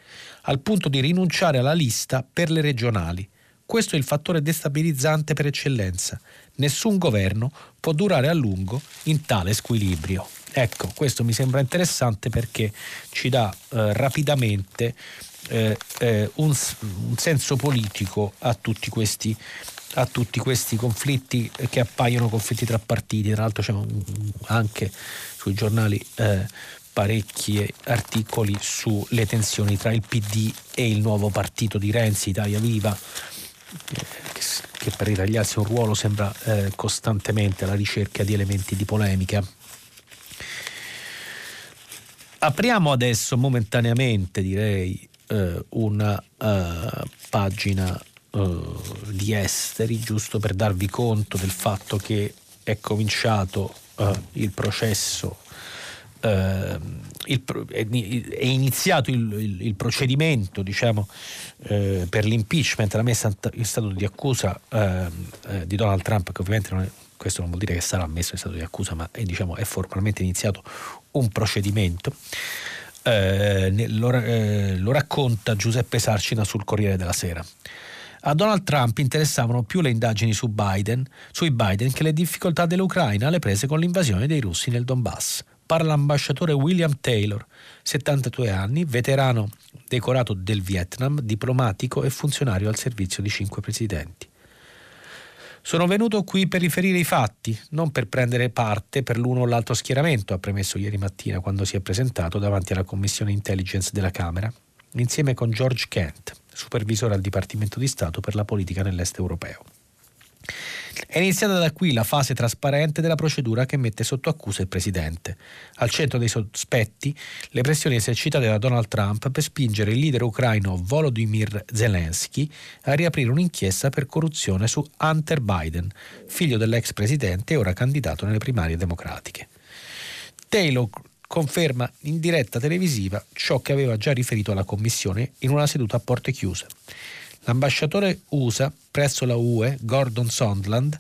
al punto di rinunciare alla lista per le regionali. Questo è il fattore destabilizzante per eccellenza. Nessun governo può durare a lungo in tale squilibrio. Ecco, questo mi sembra interessante perché ci dà eh, rapidamente eh, eh, un, un, senso politico a tutti, questi, a tutti questi conflitti che appaiono conflitti tra partiti. Tra l'altro c'è anche sui giornali eh, parecchi articoli sulle tensioni tra il PD e il nuovo partito di Renzi, Italia Viva, che, per ritagliarsi un ruolo sembra eh, costantemente alla ricerca di elementi di polemica. Apriamo adesso momentaneamente, direi, eh, una uh, pagina uh, di esteri, giusto per darvi conto del fatto che è cominciato uh, il processo il, è iniziato il, il, il procedimento diciamo, eh, per l'impeachment, la messa in stato di accusa eh, eh, di Donald Trump, che ovviamente non è, questo non vuol dire che sarà messo in stato di accusa, ma è, diciamo, è formalmente iniziato un procedimento. Eh, lo, eh, lo racconta Giuseppe Sarcina sul Corriere della Sera. A Donald Trump interessavano più le indagini su Biden, sui Biden che le difficoltà dell'Ucraina alle prese con l'invasione dei russi nel Donbass. Parla l'ambasciatore William Taylor, 72 anni, veterano decorato del Vietnam, diplomatico e funzionario al servizio di cinque presidenti. Sono venuto qui per riferire i fatti, non per prendere parte per l'uno o l'altro schieramento, ha premesso ieri mattina quando si è presentato davanti alla Commissione Intelligence della Camera, insieme con George Kent, supervisore al Dipartimento di Stato per la politica nell'est europeo. È iniziata da qui la fase trasparente della procedura che mette sotto accusa il presidente. Al centro dei sospetti le pressioni esercitate da Donald Trump per spingere il leader ucraino Volodymyr Zelensky a riaprire un'inchiesta per corruzione su Hunter Biden, figlio dell'ex presidente e ora candidato nelle primarie democratiche. Taylor conferma in diretta televisiva ciò che aveva già riferito alla Commissione in una seduta a porte chiuse. L'ambasciatore USA presso la UE, Gordon Sondland,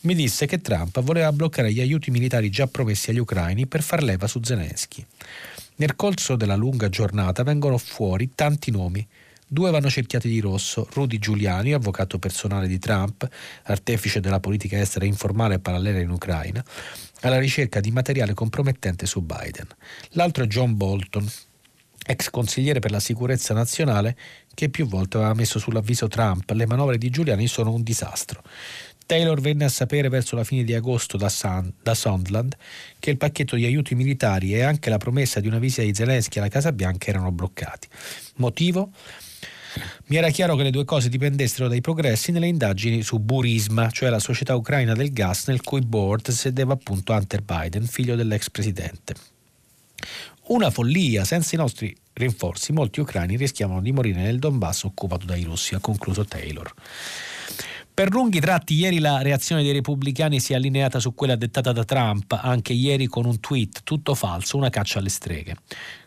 mi disse che Trump voleva bloccare gli aiuti militari già promessi agli ucraini per far leva su Zelensky. Nel corso della lunga giornata vengono fuori tanti nomi. Due vanno cerchiati di rosso, Rudy Giuliani, avvocato personale di Trump, artefice della politica estera informale e parallela in Ucraina, alla ricerca di materiale compromettente su Biden. L'altro è John Bolton, ex consigliere per la sicurezza nazionale, che più volte aveva messo sull'avviso Trump le manovre di Giuliani sono un disastro. Taylor venne a sapere verso la fine di agosto da, Sun, da Sondland che il pacchetto di aiuti militari e anche la promessa di una visita di Zelensky alla Casa Bianca erano bloccati. Motivo? Mi era chiaro che le due cose dipendessero dai progressi nelle indagini su Burisma, cioè la società ucraina del gas nel cui board sedeva appunto Hunter Biden, figlio dell'ex presidente. Una follia, senza i nostri rinforzi molti ucraini rischiavano di morire nel Donbass occupato dai russi, ha concluso Taylor. Per lunghi tratti ieri la reazione dei repubblicani si è allineata su quella dettata da Trump, anche ieri con un tweet tutto falso, una caccia alle streghe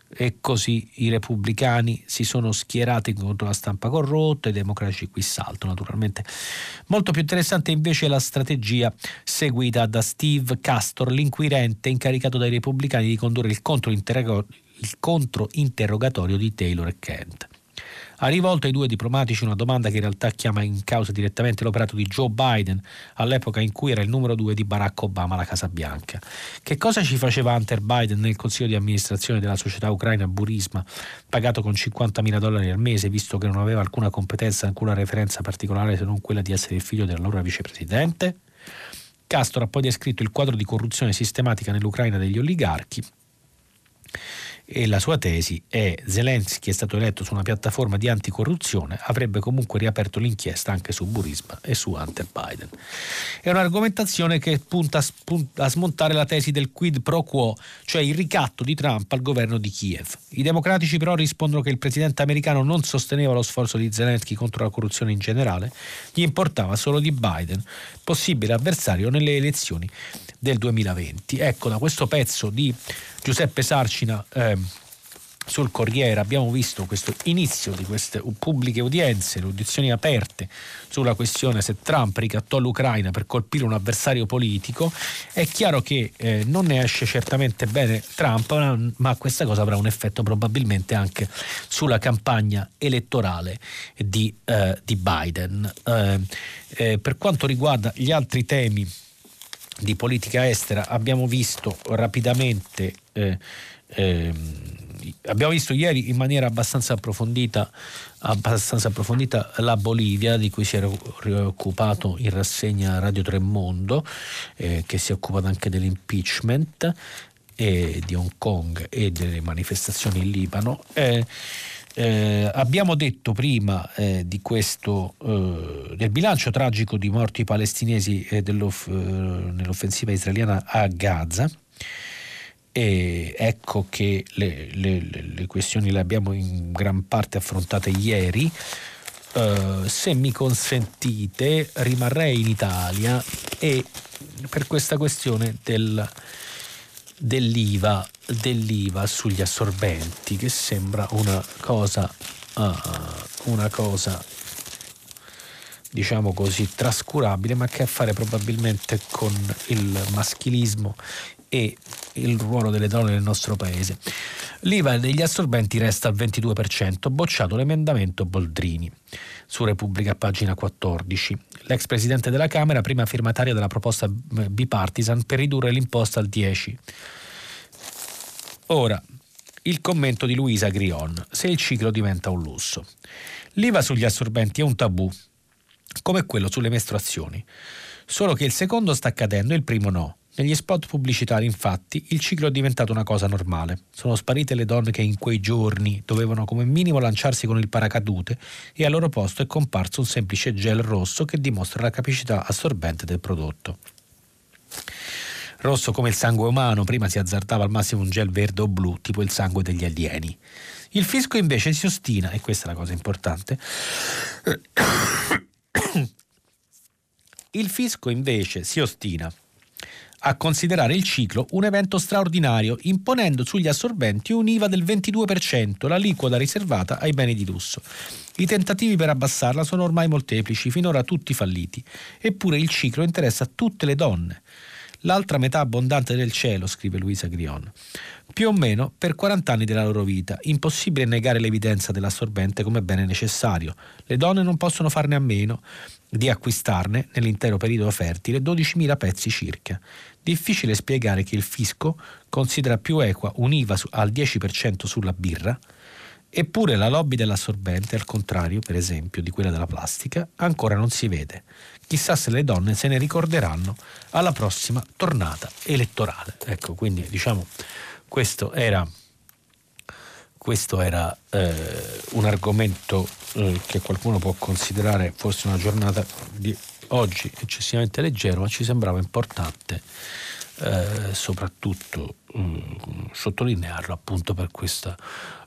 e così i repubblicani si sono schierati contro la stampa corrotta, i democratici qui salto naturalmente. Molto più interessante invece è la strategia seguita da Steve Castor, l'inquirente incaricato dai repubblicani di condurre il controinterrogatorio di Taylor e Kent. Ha rivolto ai due diplomatici una domanda che in realtà chiama in causa direttamente l'operato di Joe Biden all'epoca in cui era il numero due di Barack Obama alla Casa Bianca. Che cosa ci faceva Hunter Biden nel consiglio di amministrazione della società ucraina Burisma, pagato con 50.000 dollari al mese, visto che non aveva alcuna competenza, alcuna referenza particolare se non quella di essere il figlio dell'allora vicepresidente? Castro ha poi descritto il quadro di corruzione sistematica nell'Ucraina degli oligarchi e la sua tesi è Zelensky è stato eletto su una piattaforma di anticorruzione, avrebbe comunque riaperto l'inchiesta anche su Burisma e su Hunter Biden. È un'argomentazione che punta a smontare la tesi del quid pro quo, cioè il ricatto di Trump al governo di Kiev. I democratici però rispondono che il presidente americano non sosteneva lo sforzo di Zelensky contro la corruzione in generale, gli importava solo di Biden, possibile avversario nelle elezioni del 2020. Ecco, da questo pezzo di Giuseppe Sarcina eh, sul Corriere abbiamo visto questo inizio di queste pubbliche udienze, le audizioni aperte sulla questione se Trump ricattò l'Ucraina per colpire un avversario politico. È chiaro che eh, non ne esce certamente bene Trump, ma questa cosa avrà un effetto probabilmente anche sulla campagna elettorale di, eh, di Biden. Eh, eh per quanto riguarda gli altri temi di politica estera abbiamo visto rapidamente eh, eh, abbiamo visto ieri in maniera abbastanza approfondita, abbastanza approfondita la Bolivia di cui si era occupato in rassegna Radio Tremondo eh, che si è occupato anche dell'impeachment eh, di Hong Kong e delle manifestazioni in Libano. Eh, eh, abbiamo detto prima eh, questo, eh, del bilancio tragico di morti palestinesi eh, nell'offensiva israeliana a Gaza. E ecco che le, le, le, questioni le abbiamo in gran parte affrontate ieri. Uh, se mi consentite, rimarrei in Italia e per questa questione del, dell'IVA, dell'IVA, sugli assorbenti, che sembra una cosa, uh, una cosa diciamo così, trascurabile, ma che ha a fare probabilmente con il maschilismo e il ruolo delle donne nel nostro paese. L'IVA degli assorbenti resta al 22%, bocciato l'emendamento Boldrini. Su Repubblica, pagina 14. L'ex presidente della Camera, prima firmataria della proposta bipartisan per ridurre l'imposta al 10%. Ora, il commento di Luisa Grion, se il ciclo diventa un lusso. L'IVA sugli assorbenti è un tabù, come quello sulle mestruazioni. Solo che il secondo sta accadendo e il primo no. Negli spot pubblicitari, infatti, il ciclo è diventato una cosa normale. Sono sparite le donne che in quei giorni dovevano come minimo lanciarsi con il paracadute e al loro posto è comparso un semplice gel rosso che dimostra la capacità assorbente del prodotto. Rosso come il sangue umano, prima si azzardava al massimo un gel verde o blu, tipo il sangue degli alieni. Il fisco invece si ostina, e questa è la cosa importante, il fisco invece si ostina a considerare il ciclo un evento straordinario, imponendo sugli assorbenti un IVA del 22%, l'aliquota riservata ai beni di lusso. I tentativi per abbassarla sono ormai molteplici, finora tutti falliti. Eppure il ciclo interessa tutte le donne. L'altra metà abbondante del cielo, scrive Luisa Grion. Più o meno per 40 anni della loro vita. Impossibile negare l'evidenza dell'assorbente come bene necessario. Le donne non possono farne a meno di acquistarne, nell'intero periodo fertile, 12.000 pezzi circa. Difficile spiegare che il fisco considera più equa un'IVA al 10% sulla birra, eppure la lobby dell'assorbente, al contrario, per esempio, di quella della plastica, ancora non si vede. Chissà se le donne se ne ricorderanno alla prossima tornata elettorale. Ecco, quindi diciamo, questo era, questo era eh, un argomento eh, che qualcuno può considerare forse una giornata di oggi eccessivamente leggero, ma ci sembrava importante eh, soprattutto eh, sottolinearlo appunto per questo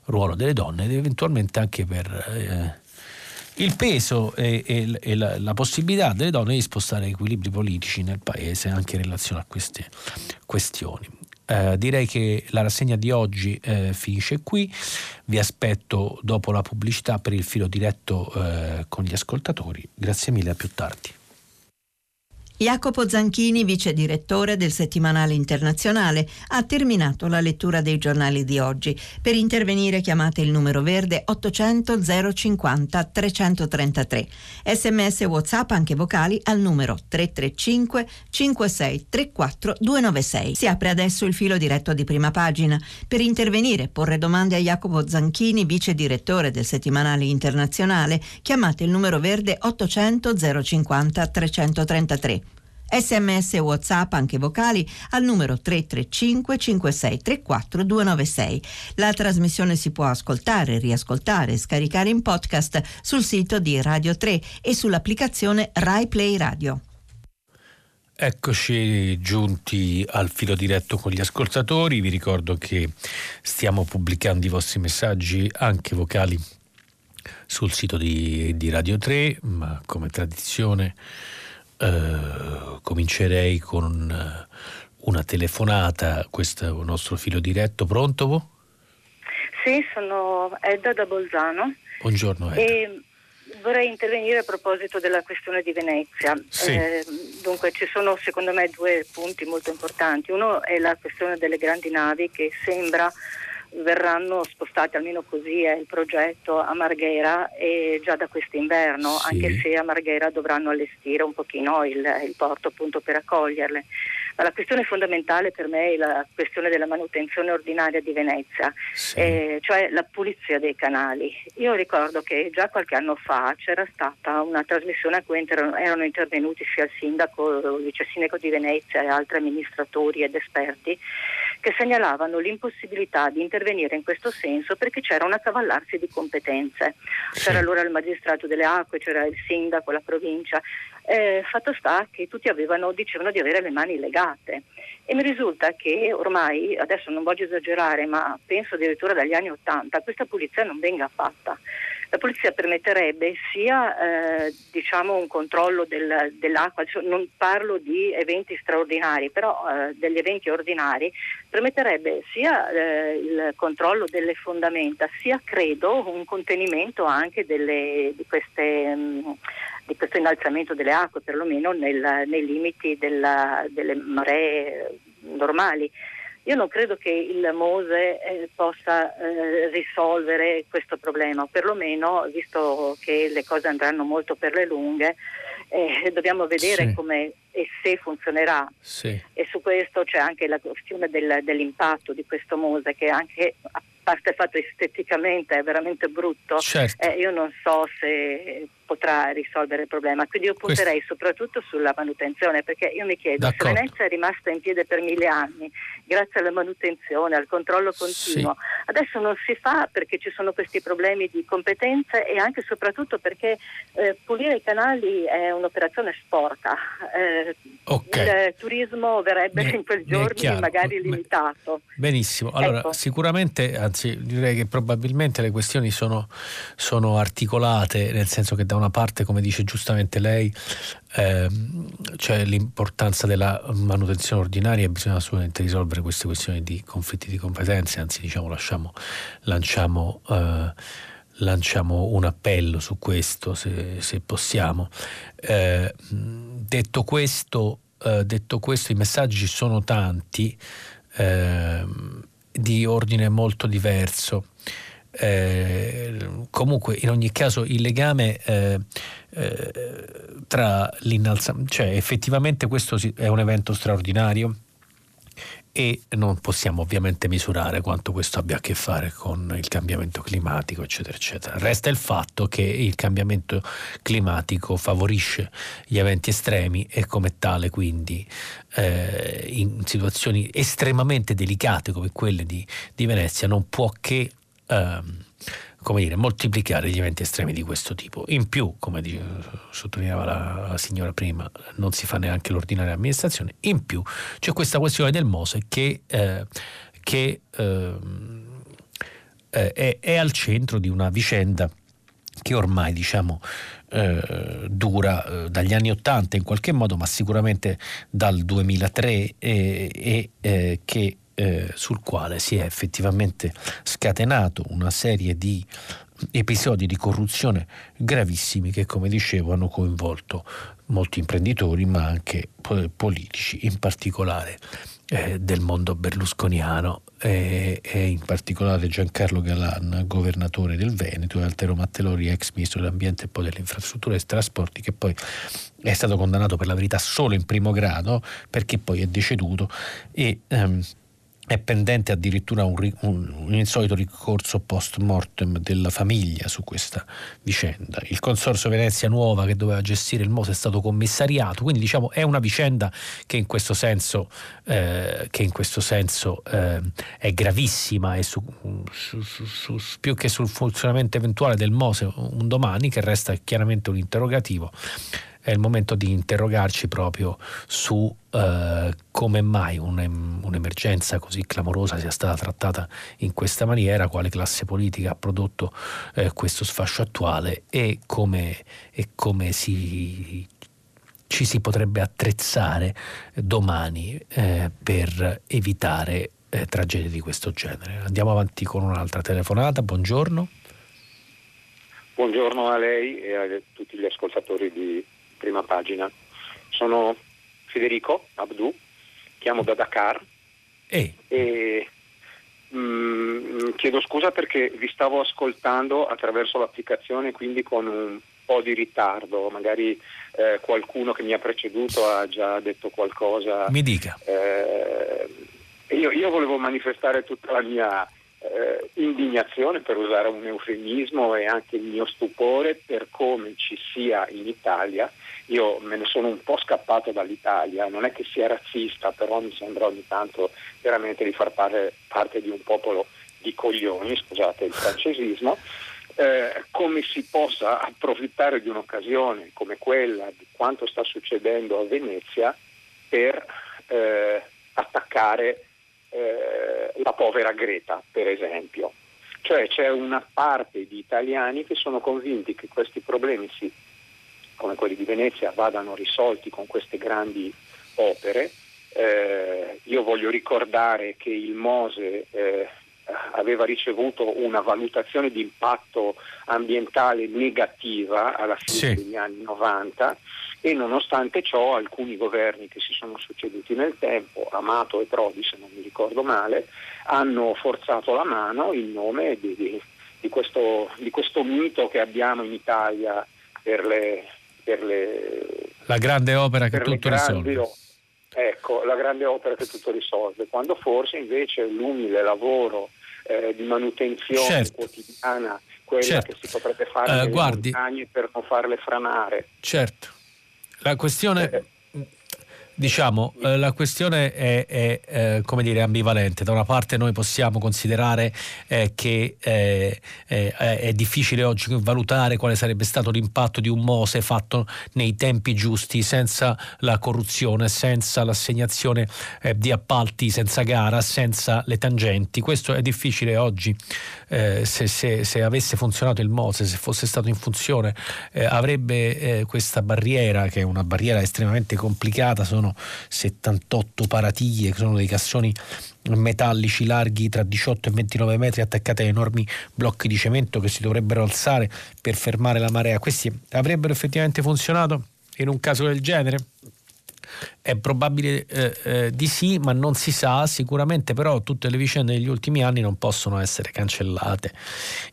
ruolo delle donne ed eventualmente anche per eh, il peso e, e, e la, la, possibilità delle donne di spostare equilibri politici nel paese anche in relazione a queste questioni. Eh, direi che la rassegna di oggi eh, finisce qui, vi aspetto dopo la pubblicità per il filo diretto eh, con gli ascoltatori, grazie mille, a più tardi. Jacopo Zanchini, vice direttore del settimanale internazionale, ha terminato la lettura dei giornali di oggi. Per intervenire chiamate il numero verde 800 050 333. Sms WhatsApp anche vocali al numero 335 56 34 296. Si apre adesso il filo diretto di prima pagina. Per intervenire e porre domande a Jacopo Zanchini, vice direttore del settimanale internazionale, chiamate il numero verde 800 050 333. Sms e WhatsApp anche vocali al numero 335 5634 296. La trasmissione si può ascoltare, riascoltare e scaricare in podcast sul sito di Radio 3 e sull'applicazione Rai Play Radio. Eccoci giunti al filo diretto con gli ascoltatori, vi ricordo che stiamo pubblicando i vostri messaggi anche vocali sul sito di, di Radio 3, ma come tradizione eh, comincerei con eh, una telefonata, questo è il nostro filo diretto, pronto? Sì, sono Edda da Bolzano. Buongiorno Edda. E vorrei intervenire a proposito della questione di Venezia. Sì. Eh, dunque ci sono secondo me due punti molto importanti. Uno è la questione delle grandi navi che sembra verranno spostati, almeno così è il progetto, a Marghera e già da quest'inverno, sì. anche se a Marghera dovranno allestire un pochino il, il porto appunto per accoglierle. Ma la questione fondamentale per me è la questione della manutenzione ordinaria di Venezia, sì. eh, cioè la pulizia dei canali. Io ricordo che già qualche anno fa c'era stata una trasmissione a cui erano intervenuti sia il sindaco, il vice sindaco di Venezia e altri amministratori ed esperti che segnalavano l'impossibilità di intervenire in questo senso perché c'era un accavallarsi di competenze. C'era allora il magistrato delle acque, c'era il sindaco, la provincia. Eh, fatto sta che tutti avevano, dicevano di avere le mani legate e mi risulta che ormai, adesso non voglio esagerare, ma penso addirittura dagli anni Ottanta, questa pulizia non venga fatta. La polizia permetterebbe sia eh, diciamo un controllo del, dell'acqua, non parlo di eventi straordinari, però eh, degli eventi ordinari, permetterebbe sia eh, il controllo delle fondamenta, sia credo un contenimento anche delle, di, queste, mh, mm, di, questo innalzamento delle acque, perlomeno nel, nei limiti della, delle maree normali. Io non credo che il Mose eh, possa eh, risolvere questo problema, perlomeno visto che le cose andranno molto per le lunghe, eh, dobbiamo vedere sì. come e se funzionerà. Sì. E su questo c'è anche la questione del, dell'impatto di questo Mose che anche parte fatto esteticamente è veramente brutto, certo. Eh, io non so se potrà risolvere il problema. Quindi io punterei Questo... soprattutto sulla manutenzione, perché io mi chiedo D'accordo. se Venezia è rimasta in piedi per mille anni, grazie alla manutenzione, al controllo continuo, sì. adesso non si fa perché ci sono questi problemi di competenze e anche e soprattutto perché eh, pulire i canali è un'operazione sporca. Eh, okay. Il turismo verrebbe mi, in quel giorno magari limitato. Benissimo, allora ecco. sicuramente, anzi direi che probabilmente le questioni sono, sono articolate, nel senso che da una parte, come dice giustamente lei, ehm, c'è l'importanza della manutenzione ordinaria e bisogna assolutamente risolvere queste questioni di conflitti di competenze, anzi diciamo lasciamo, lanciamo, eh, lanciamo un appello su questo se, se possiamo. Eh, detto, questo, eh, detto questo, i messaggi sono tanti ehm, di ordine molto diverso. Eh, comunque in ogni caso il legame eh, eh, tra l'innalzamento, cioè effettivamente questo è un evento straordinario e non possiamo ovviamente misurare quanto questo abbia a che fare con il cambiamento climatico, eccetera, eccetera. Resta il fatto che il cambiamento climatico favorisce gli eventi estremi e come tale quindi eh, in situazioni estremamente delicate come quelle di, di Venezia non può che ehm, come dire, moltiplicare gli eventi estremi di questo tipo. In più, come dice, sottolineava la, la, signora prima, non si fa neanche l'ordinaria amministrazione. In più c'è questa questione del Mose che, eh, che ehm, eh, è, è, al centro di una vicenda che ormai diciamo eh, dura eh, dagli anni Ottanta in qualche modo, ma sicuramente dal 2003 e eh, che eh, sul quale si è effettivamente scatenato una serie di episodi di corruzione gravissimi che, come dicevo, hanno coinvolto molti imprenditori, ma anche politici, in particolare eh, del mondo berlusconiano e, e, in particolare Giancarlo Galan, governatore del Veneto, e Altero Mattelori, ex ministro dell'ambiente e poi delle infrastrutture e dei trasporti, che poi è stato condannato per la verità solo in primo grado perché poi è deceduto e ehm, è pendente addirittura un, un, un, insolito ricorso post mortem della famiglia su questa vicenda. Il Consorzio Venezia Nuova che doveva gestire il MOSE è stato commissariato, quindi diciamo è una vicenda che in questo senso, eh, in questo senso eh, è gravissima e su, su, su, più che sul funzionamento eventuale del MOSE un domani, che resta chiaramente un interrogativo è il momento di interrogarci proprio su eh, come mai un, un'emergenza così clamorosa sia stata trattata in questa maniera, quale classe politica ha prodotto eh, questo sfascio attuale e come, e come si, ci si potrebbe attrezzare domani eh, per evitare eh, tragedie di questo genere. Andiamo avanti con un'altra telefonata, buongiorno. Buongiorno a lei e a tutti gli ascoltatori di prima pagina. Sono Federico Abdu, chiamo da Dakar e, e mh, mm, chiedo scusa perché vi stavo ascoltando attraverso l'applicazione, quindi con un po' di ritardo, magari eh, qualcuno che mi ha preceduto ha già detto qualcosa. Mi dica. Eh, io, io, volevo manifestare tutta la mia eh, indignazione, per usare un eufemismo, e anche il mio stupore per come ci sia in Italia. Io me ne sono un po' scappato dall'Italia, non è che sia razzista, però mi sembra ogni tanto veramente di far parte, parte di un popolo di coglioni, scusate il francesismo, eh, come si possa approfittare di un'occasione come quella di quanto sta succedendo a Venezia per eh, attaccare eh, la povera Greta, per esempio. Cioè c'è una parte di italiani che sono convinti che questi problemi, sì, come quelli di Venezia, vadano risolti con queste grandi opere. Eh, io voglio ricordare che il Mose eh, aveva ricevuto una valutazione di impatto ambientale negativa alla fine sì. degli anni 90 e nonostante ciò alcuni governi che si sono succeduti nel tempo, Amato e Prodi se non mi ricordo male, hanno forzato la mano in nome di, di, di, questo, di questo, mito che abbiamo in Italia per le... Per le la grande opera che tutto risolve. Ecco, la grande opera che tutto risolve, quando forse invece l'umile lavoro eh, di manutenzione certo. quotidiana, quella certo. che si potrebbe fare uh, guardi, per non farle franare. Certo. La questione... Diciamo, eh, la questione è, è eh, come dire, ambivalente. Da una parte noi possiamo considerare eh, che eh, eh, è difficile oggi valutare quale sarebbe stato l'impatto di un Mose fatto nei tempi giusti, senza la corruzione, senza l'assegnazione eh, di appalti, senza gara, senza le tangenti. Questo è difficile oggi. Se, se, se, avesse funzionato il Mose, se fosse stato in funzione, avrebbe questa barriera, che è una barriera estremamente complicata, sono 78 paratiglie, che sono dei cassoni metallici larghi tra 18 e 29 metri attaccati a enormi blocchi di cemento che si dovrebbero alzare per fermare la marea. Questi avrebbero effettivamente funzionato in un caso del genere? È probabile eh, eh, di sì, ma non si sa. Sicuramente però tutte le vicende degli ultimi anni non possono essere cancellate.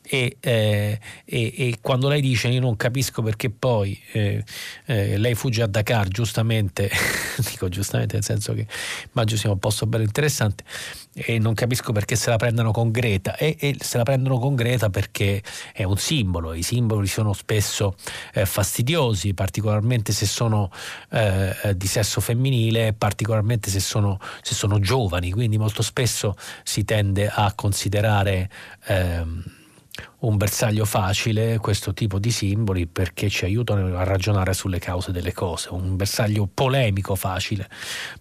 E, eh, e, e quando lei dice io non capisco perché poi eh, eh, lei fugge a Dakar, giustamente, dico giustamente nel senso che immagino sia un posto bello interessante, e non capisco perché se la prendano con Greta. E, e se la prendono con Greta perché è un simbolo. I simboli sono spesso eh, fastidiosi, particolarmente se sono di sesso femminile femminile, particolarmente se sono, se sono giovani, quindi molto spesso si tende a considerare ehm, un bersaglio facile questo tipo di simboli perché ci aiutano a ragionare sulle cause delle cose, un bersaglio polemico facile,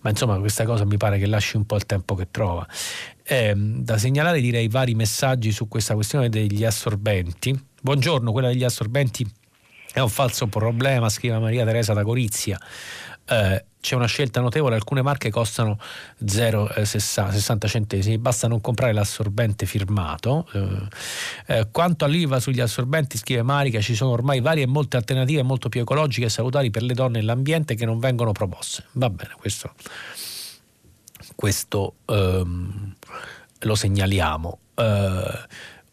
ma insomma questa cosa mi pare che lasci un po' il tempo che trova. Eh, da segnalare direi vari messaggi su questa questione degli assorbenti. Buongiorno, quella degli assorbenti è un falso problema, scrive Maria Teresa da Gorizia. Eh, c'è una scelta notevole, alcune marche costano 0,60 eh, centesimi, basta non comprare l'assorbente firmato. Eh, eh, quanto all'IVA sugli assorbenti, scrive Marica, ci sono ormai varie e molte alternative molto più ecologiche e salutari per le donne e l'ambiente che non vengono proposte. Va bene, questo, questo ehm, lo segnaliamo. Eh,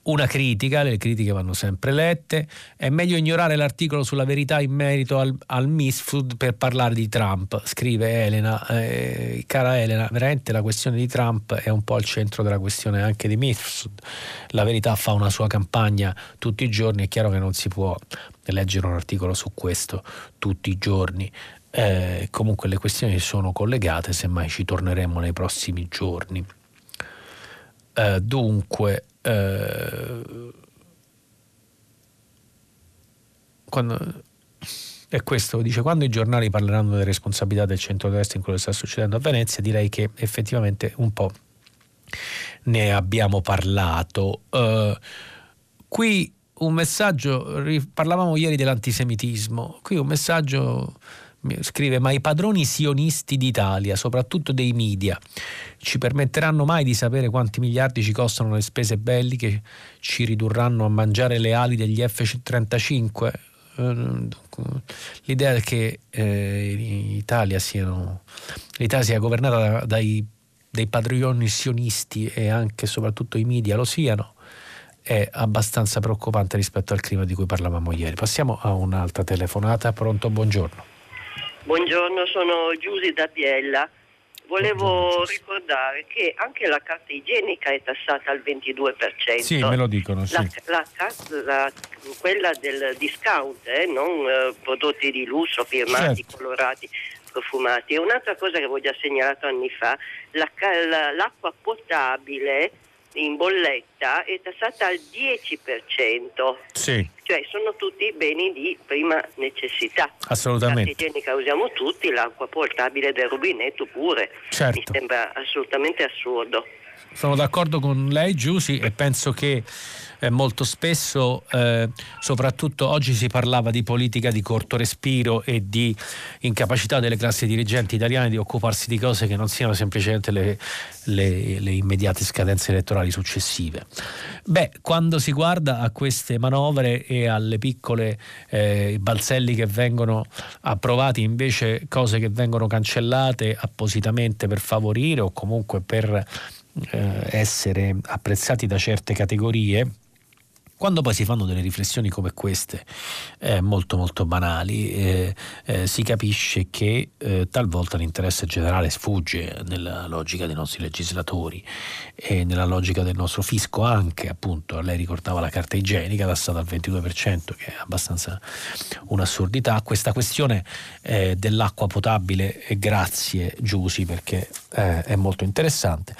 una critica, le critiche vanno sempre lette, è meglio ignorare l'articolo sulla verità in merito al, al Miss Food per parlare di Trump, scrive Elena. Eh, cara Elena, veramente la questione di Trump è un po' al centro della questione anche di Miss Food. La verità fa una sua campagna tutti i giorni, è chiaro che non si può leggere un articolo su questo tutti i giorni. Eh, comunque le questioni sono collegate, semmai ci torneremo nei prossimi giorni. Eh, dunque, eh, quando, è questo, dice, quando i giornali parleranno delle responsabilità del centro-destra in quello che sta succedendo a Venezia, direi che effettivamente un po' ne abbiamo parlato. Uh, qui un messaggio, parlavamo ieri dell'antisemitismo, qui un messaggio scrive ma i padroni sionisti d'Italia, soprattutto dei media, ci permetteranno mai di sapere quanti miliardi ci costano le spese belliche, ci ridurranno a mangiare le ali degli F-35? Eh, l'idea è che eh, siano, l'Italia sia governata dai, dai padroni sionisti e anche e soprattutto i media lo siano è abbastanza preoccupante rispetto al clima di cui parlavamo ieri. Passiamo a un'altra telefonata. Pronto, buongiorno. Buongiorno, sono Giusi da Biella. Volevo ricordare che anche la carta igienica è tassata al 22%. Sì, me lo dicono, sì. La, la, la, quella del discount, eh, non eh, prodotti di lusso firmati, certo. colorati, profumati. E un'altra cosa che avevo già segnalato anni fa, l'acqua potabile in bolletta è tassata al 10%. Sì. Cioè sono tutti beni di prima necessità. Assolutamente. L'acqua igienica usiamo tutti, l'acqua portabile del rubinetto pure. Certo. Mi sembra assolutamente assurdo. Sono d'accordo con lei Giussi e penso che eh, molto spesso, eh, soprattutto oggi si parlava di politica di corto respiro e di incapacità delle classi dirigenti italiane di occuparsi di cose che non siano semplicemente le, le, le immediate scadenze elettorali successive. Beh, quando si guarda a queste manovre e alle piccole eh, balzelli che vengono approvati, invece cose che vengono cancellate appositamente per favorire o comunque per eh, essere apprezzati da certe categorie, quando poi si fanno delle riflessioni come queste, eh, molto molto banali, eh, eh, si capisce che eh, talvolta l'interesse generale sfugge nella logica dei nostri legislatori e nella logica del nostro fisco anche, appunto, lei ricordava la carta igienica tassata al 22%, che è abbastanza un'assurdità. Questa questione eh, dell'acqua potabile, grazie Giusi perché eh, è molto interessante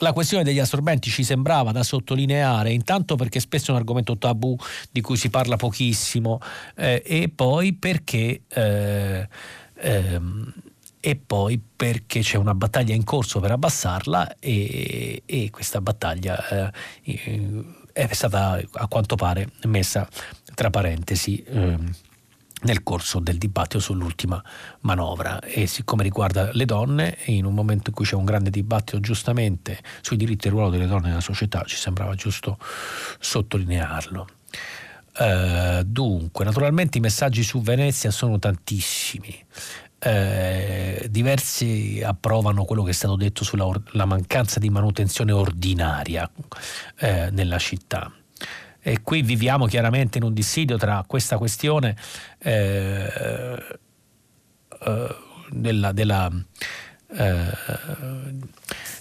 la questione degli assorbenti ci sembrava da sottolineare, intanto perché spesso è un argomento tabù di cui si parla pochissimo, eh, e poi perché. Eh, ehm, e poi perché c'è una battaglia in corso per abbassarla e, e questa battaglia eh, è stata a quanto pare messa tra parentesi. Ehm, nel corso del dibattito sull'ultima manovra e siccome riguarda le donne in un momento in cui c'è un grande dibattito giustamente sui diritti e il ruolo delle donne nella società ci sembrava giusto sottolinearlo. Uh, dunque, naturalmente i messaggi su Venezia sono tantissimi. Uh, diversi approvano quello che è stato detto sulla mancanza di manutenzione ordinaria uh, nella città e qui viviamo chiaramente in un dissidio tra questa questione eh, eh, della, della eh,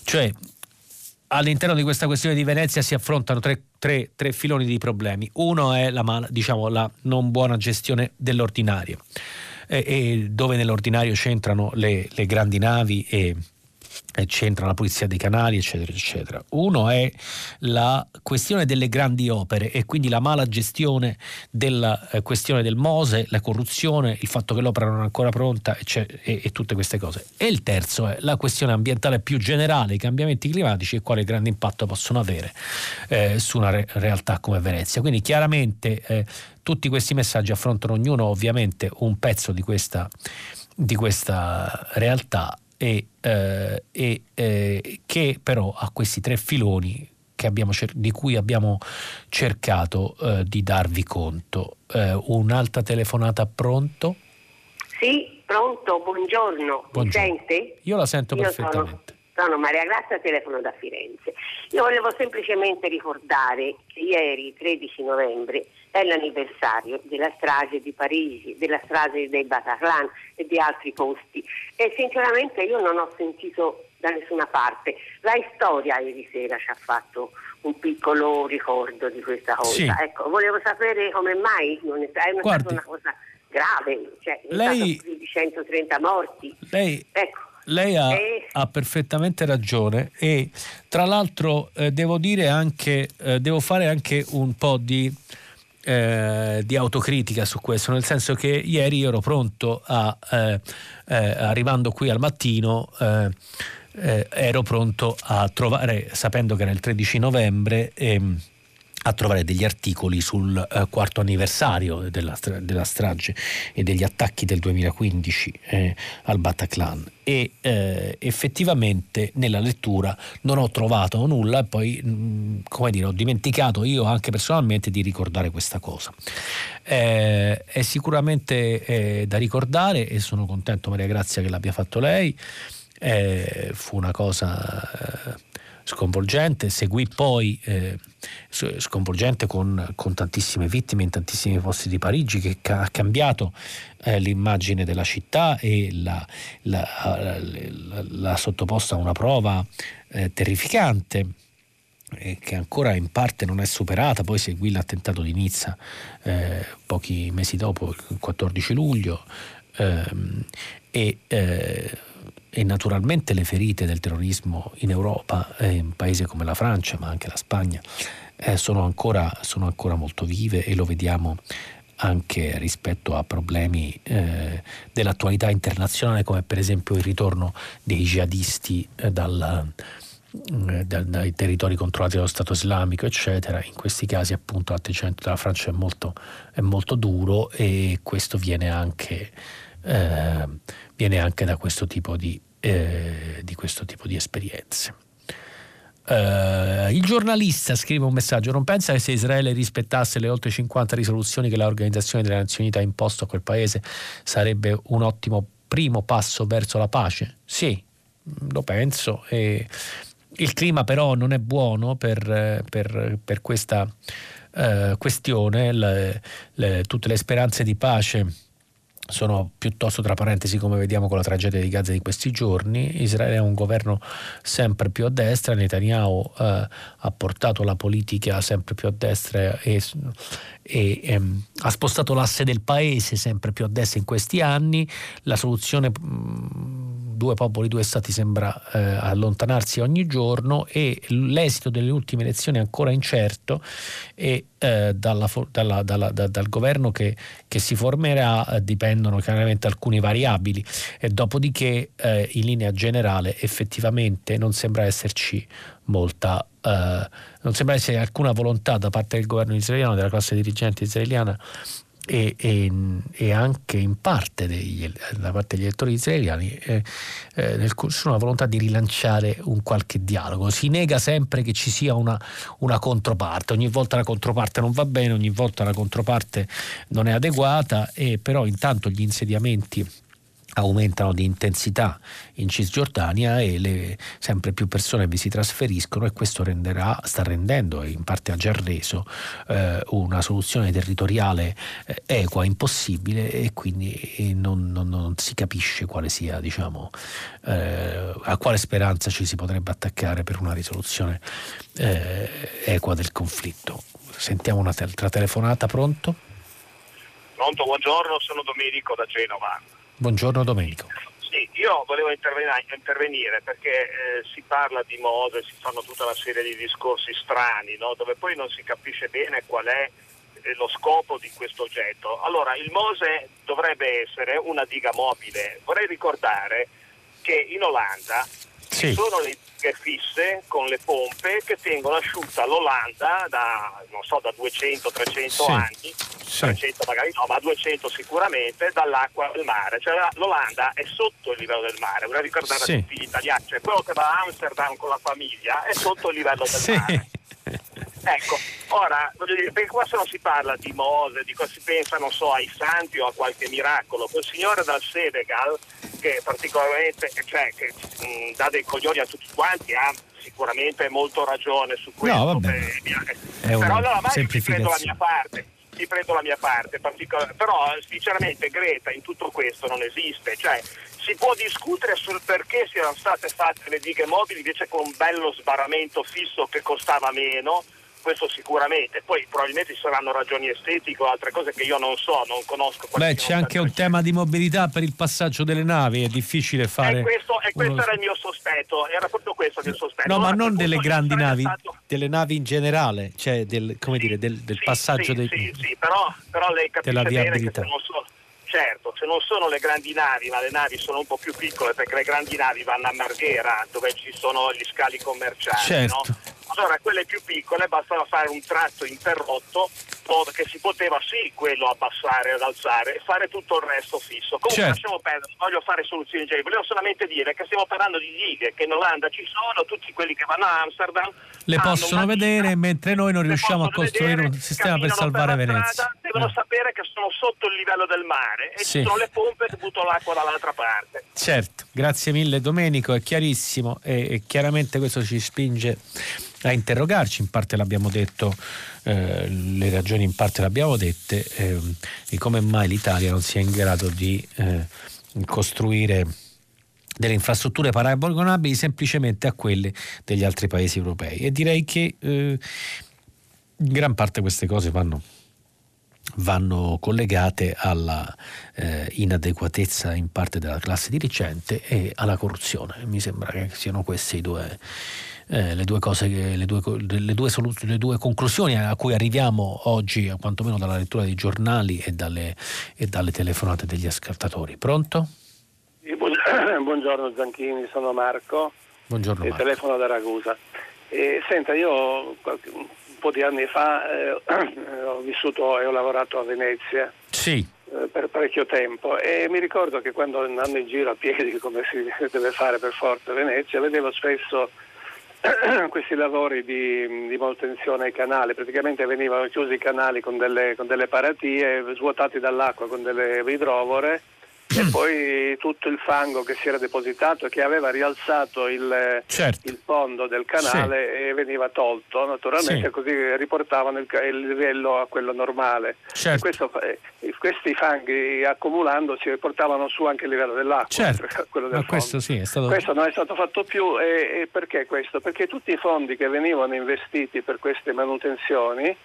cioè all'interno di questa questione di Venezia si affrontano tre, tre, tre filoni di problemi. Uno è la, diciamo, la non buona gestione dell'ordinario, dove nell'ordinario c'entrano le, le grandi navi e c'entra la pulizia dei canali, eccetera, eccetera. Uno è la questione delle grandi opere e quindi la mala gestione della eh, questione del Mose, la corruzione, il fatto che l'opera non è ancora pronta e, e, e, tutte queste cose. E il terzo è la questione ambientale più generale, i cambiamenti climatici e quale grande impatto possono avere eh, su una re- realtà come Venezia. Quindi chiaramente eh, tutti questi messaggi affrontano ognuno ovviamente un pezzo di questa, di questa realtà e, eh, e eh, che però ha questi tre filoni cer- di cui abbiamo cercato eh, di darvi conto. Eh, un'altra telefonata pronto? Sì, pronto, buongiorno. buongiorno. Mi sente? Io la sento Io perfettamente. Sono, sono Maria Grazia, telefono da Firenze. Io volevo semplicemente ricordare che ieri, 13 novembre, è l'anniversario della strage di Parigi, della strage dei Bataclan e di altri posti e sinceramente io non ho sentito da nessuna parte. La storia ieri sera ci ha fatto un piccolo ricordo di questa cosa. Sì. Ecco, volevo sapere come mai non è, è stata una cosa grave, cioè lei, più di 130 morti. Lei, ecco. Lei ha, e... ha, perfettamente ragione e tra l'altro eh, devo dire anche, eh, devo fare anche un po' di eh, di autocritica su questo, nel senso che ieri ero pronto a, eh, eh, arrivando qui al mattino, eh, eh, ero pronto a trovare, sapendo che era il 13 novembre, ehm, a trovare degli articoli sul eh, quarto anniversario della, della, strage e degli attacchi del 2015 eh, al Bataclan e eh, effettivamente nella lettura non ho trovato nulla e poi mh, mm, come dire ho dimenticato io anche personalmente di ricordare questa cosa. Eh, è sicuramente eh, da ricordare e sono contento Maria Grazia che l'abbia fatto lei. Eh, fu una cosa sconvolgente, seguì poi eh, sconvolgente con, con, tantissime vittime in tantissimi posti di Parigi che ha cambiato eh, l'immagine della città e l'ha sottoposta a una prova eh, terrificante che ancora in parte non è superata, poi seguì l'attentato di Nizza eh, pochi mesi dopo, il 14 luglio, ehm, e, eh, e, naturalmente le ferite del terrorismo in Europa, eh, in paesi come la Francia, ma anche la Spagna, eh, sono ancora, sono, ancora, molto vive e lo vediamo anche rispetto a problemi eh, dell'attualità internazionale come per esempio il ritorno dei jihadisti eh, dal, eh, dai territori controllati dallo Stato islamico, eccetera. In questi casi, appunto, l'atteggiamento della Francia è molto, è molto duro e questo viene anche, eh, viene anche da questo tipo di, eh, di, questo tipo di esperienze. Uh, il giornalista scrive un messaggio: Non pensa che se Israele rispettasse le oltre 50 risoluzioni che l'Organizzazione delle Nazioni Unite ha imposto a quel paese sarebbe un ottimo primo passo verso la pace? Sì, lo penso. E il clima però non è buono per, per, per questa uh, questione, le, le, tutte le speranze di pace sono piuttosto tra parentesi come vediamo con la tragedia di Gaza di questi giorni. Israele è un governo sempre più a destra, Netanyahu eh, ha portato la politica sempre più a destra e, e ehm, ha spostato l'asse del paese sempre più a destra in questi anni. La soluzione mh, due popoli, due stati sembra eh, allontanarsi ogni giorno e l'esito delle ultime elezioni è ancora incerto e eh, dalla, dalla, dalla, da, dal governo che, che si formerà eh, dipendono chiaramente alcune variabili e dopodiché eh, in linea generale effettivamente non sembra esserci molta eh, non sembra esserci alcuna volontà da parte del governo israeliano, della classe dirigente israeliana e, e, e, anche in parte degli, da parte degli elettori israeliani eh, eh, nel corso una volontà di rilanciare un qualche dialogo. Si nega sempre che ci sia una, una, controparte, ogni volta la controparte non va bene, ogni volta la controparte non è adeguata, e però intanto gli insediamenti aumentano di intensità in Cisgiordania e le, sempre più persone vi si trasferiscono e questo renderà, sta rendendo e in parte ha già reso eh, una soluzione territoriale eh, equa impossibile e quindi non, non, non, si capisce quale sia diciamo, eh, a quale speranza ci si potrebbe attaccare per una risoluzione eh, equa del conflitto. Sentiamo un'altra telefonata, pronto? Pronto, buongiorno, sono Domenico da Genova. Buongiorno Domenico. Sì, io volevo intervenire perché eh, si parla di Mose, si fanno tutta una serie di discorsi strani, no? dove poi non si capisce bene qual è eh, lo scopo di questo oggetto. Allora, il Mose dovrebbe essere una diga mobile. Vorrei ricordare che in Olanda sì. sono le dighe fisse con le pompe che tengono asciutta l'Olanda da, so, da 200-300 sì. anni sì. 300 magari no, ma 200 sicuramente dall'acqua del mare. Cioè l'Olanda è sotto il livello del mare, vorrei ricordare a tutti gli italiani, cioè quello che va a Amsterdam con la famiglia è sotto il livello del mare. Ecco, ora, voglio dire, perché qua se non si parla di Mose, di cosa si pensa, non so, ai santi o a qualche miracolo, quel signore dal Senegal, che particolarmente, cioè, che mh, dà dei coglioni a tutti quanti, ha sicuramente molto ragione su questo. No, vabbè. Per, però allora vai che prendo la mia parte ti prendo la mia parte, però sinceramente Greta in tutto questo non esiste, cioè si può discutere sul perché siano state fatte le dighe mobili invece con un bello sbarramento fisso che costava meno, questo sicuramente, poi probabilmente ci saranno ragioni estetiche o altre cose che io non so, non conosco. Beh, c'è anche un tema di mobilità per il passaggio delle navi, è difficile fare... E questo, e questo uno... era il mio sospetto, era proprio questo il mio sospetto. No, allora, ma non delle grandi navi, stato... delle navi in generale, cioè del, come sì, dire, del, del sì, passaggio sì, dei... Sì, sì, però, però lei capisce bene che se non so... Certo, se non sono le grandi navi, ma le navi sono un po' più piccole perché le grandi navi vanno a Marghera dove ci sono gli scali commerciali, certo. no? Allora quelle più piccole bastava fare un tratto interrotto che si poteva sì quello abbassare ad alzare e fare tutto il resto fisso. Comunque certo. lasciamo perdere, voglio fare soluzioni generi, volevo solamente dire che stiamo parlando di dighe che in Olanda ci sono, tutti quelli che vanno a Amsterdam le possono vedere mentre noi non riusciamo a costruire vedere, un sistema per salvare per Venezia. Strada, devono Eh. sapere che sono sotto il livello del mare e Sì. ci sono le pompe che buttano l'acqua dall'altra parte. Certo, grazie mille Domenico, è chiarissimo e chiaramente questo ci spinge a interrogarci, in parte l'abbiamo detto, eh, le ragioni in parte le abbiamo dette, ehm, di come mai l'Italia non sia in grado di eh, costruire delle infrastrutture paragonabili semplicemente a quelle degli altri paesi europei e direi che eh, in gran parte queste cose vanno vanno collegate alla eh, inadeguatezza in parte della classe dirigente e alla corruzione. Mi sembra che siano queste i due, eh, le due cose, le, due, le, due solu- le due conclusioni a cui arriviamo oggi, quantomeno dalla lettura dei giornali e dalle, e dalle telefonate degli ascoltatori. Pronto? Buongiorno Zanchini, sono Marco Buongiorno Marco. telefono da Ragusa. E, senta, io qualche- un po' di anni fa eh, ho vissuto e ho lavorato a Venezia Sì, eh, per parecchio tempo e mi ricordo che quando andando in giro a piedi, come si deve fare per forza a Venezia, vedevo spesso questi lavori di, di manutenzione ai canali, praticamente venivano chiusi i canali con delle, con delle paratie, svuotati dall'acqua con delle idrovore e poi tutto il fango che si era depositato e che aveva rialzato il, certo. il fondo del canale e veniva tolto, naturalmente Sì. così riportavano il, il livello a quello normale. Certo. Questo questi fanghi accumulandosi portavano su anche il livello dell'acqua, Certo, del questo sì è stato... Questo non è stato fatto più e, e perché questo? Perché tutti i fondi che venivano investiti per queste manutenzioni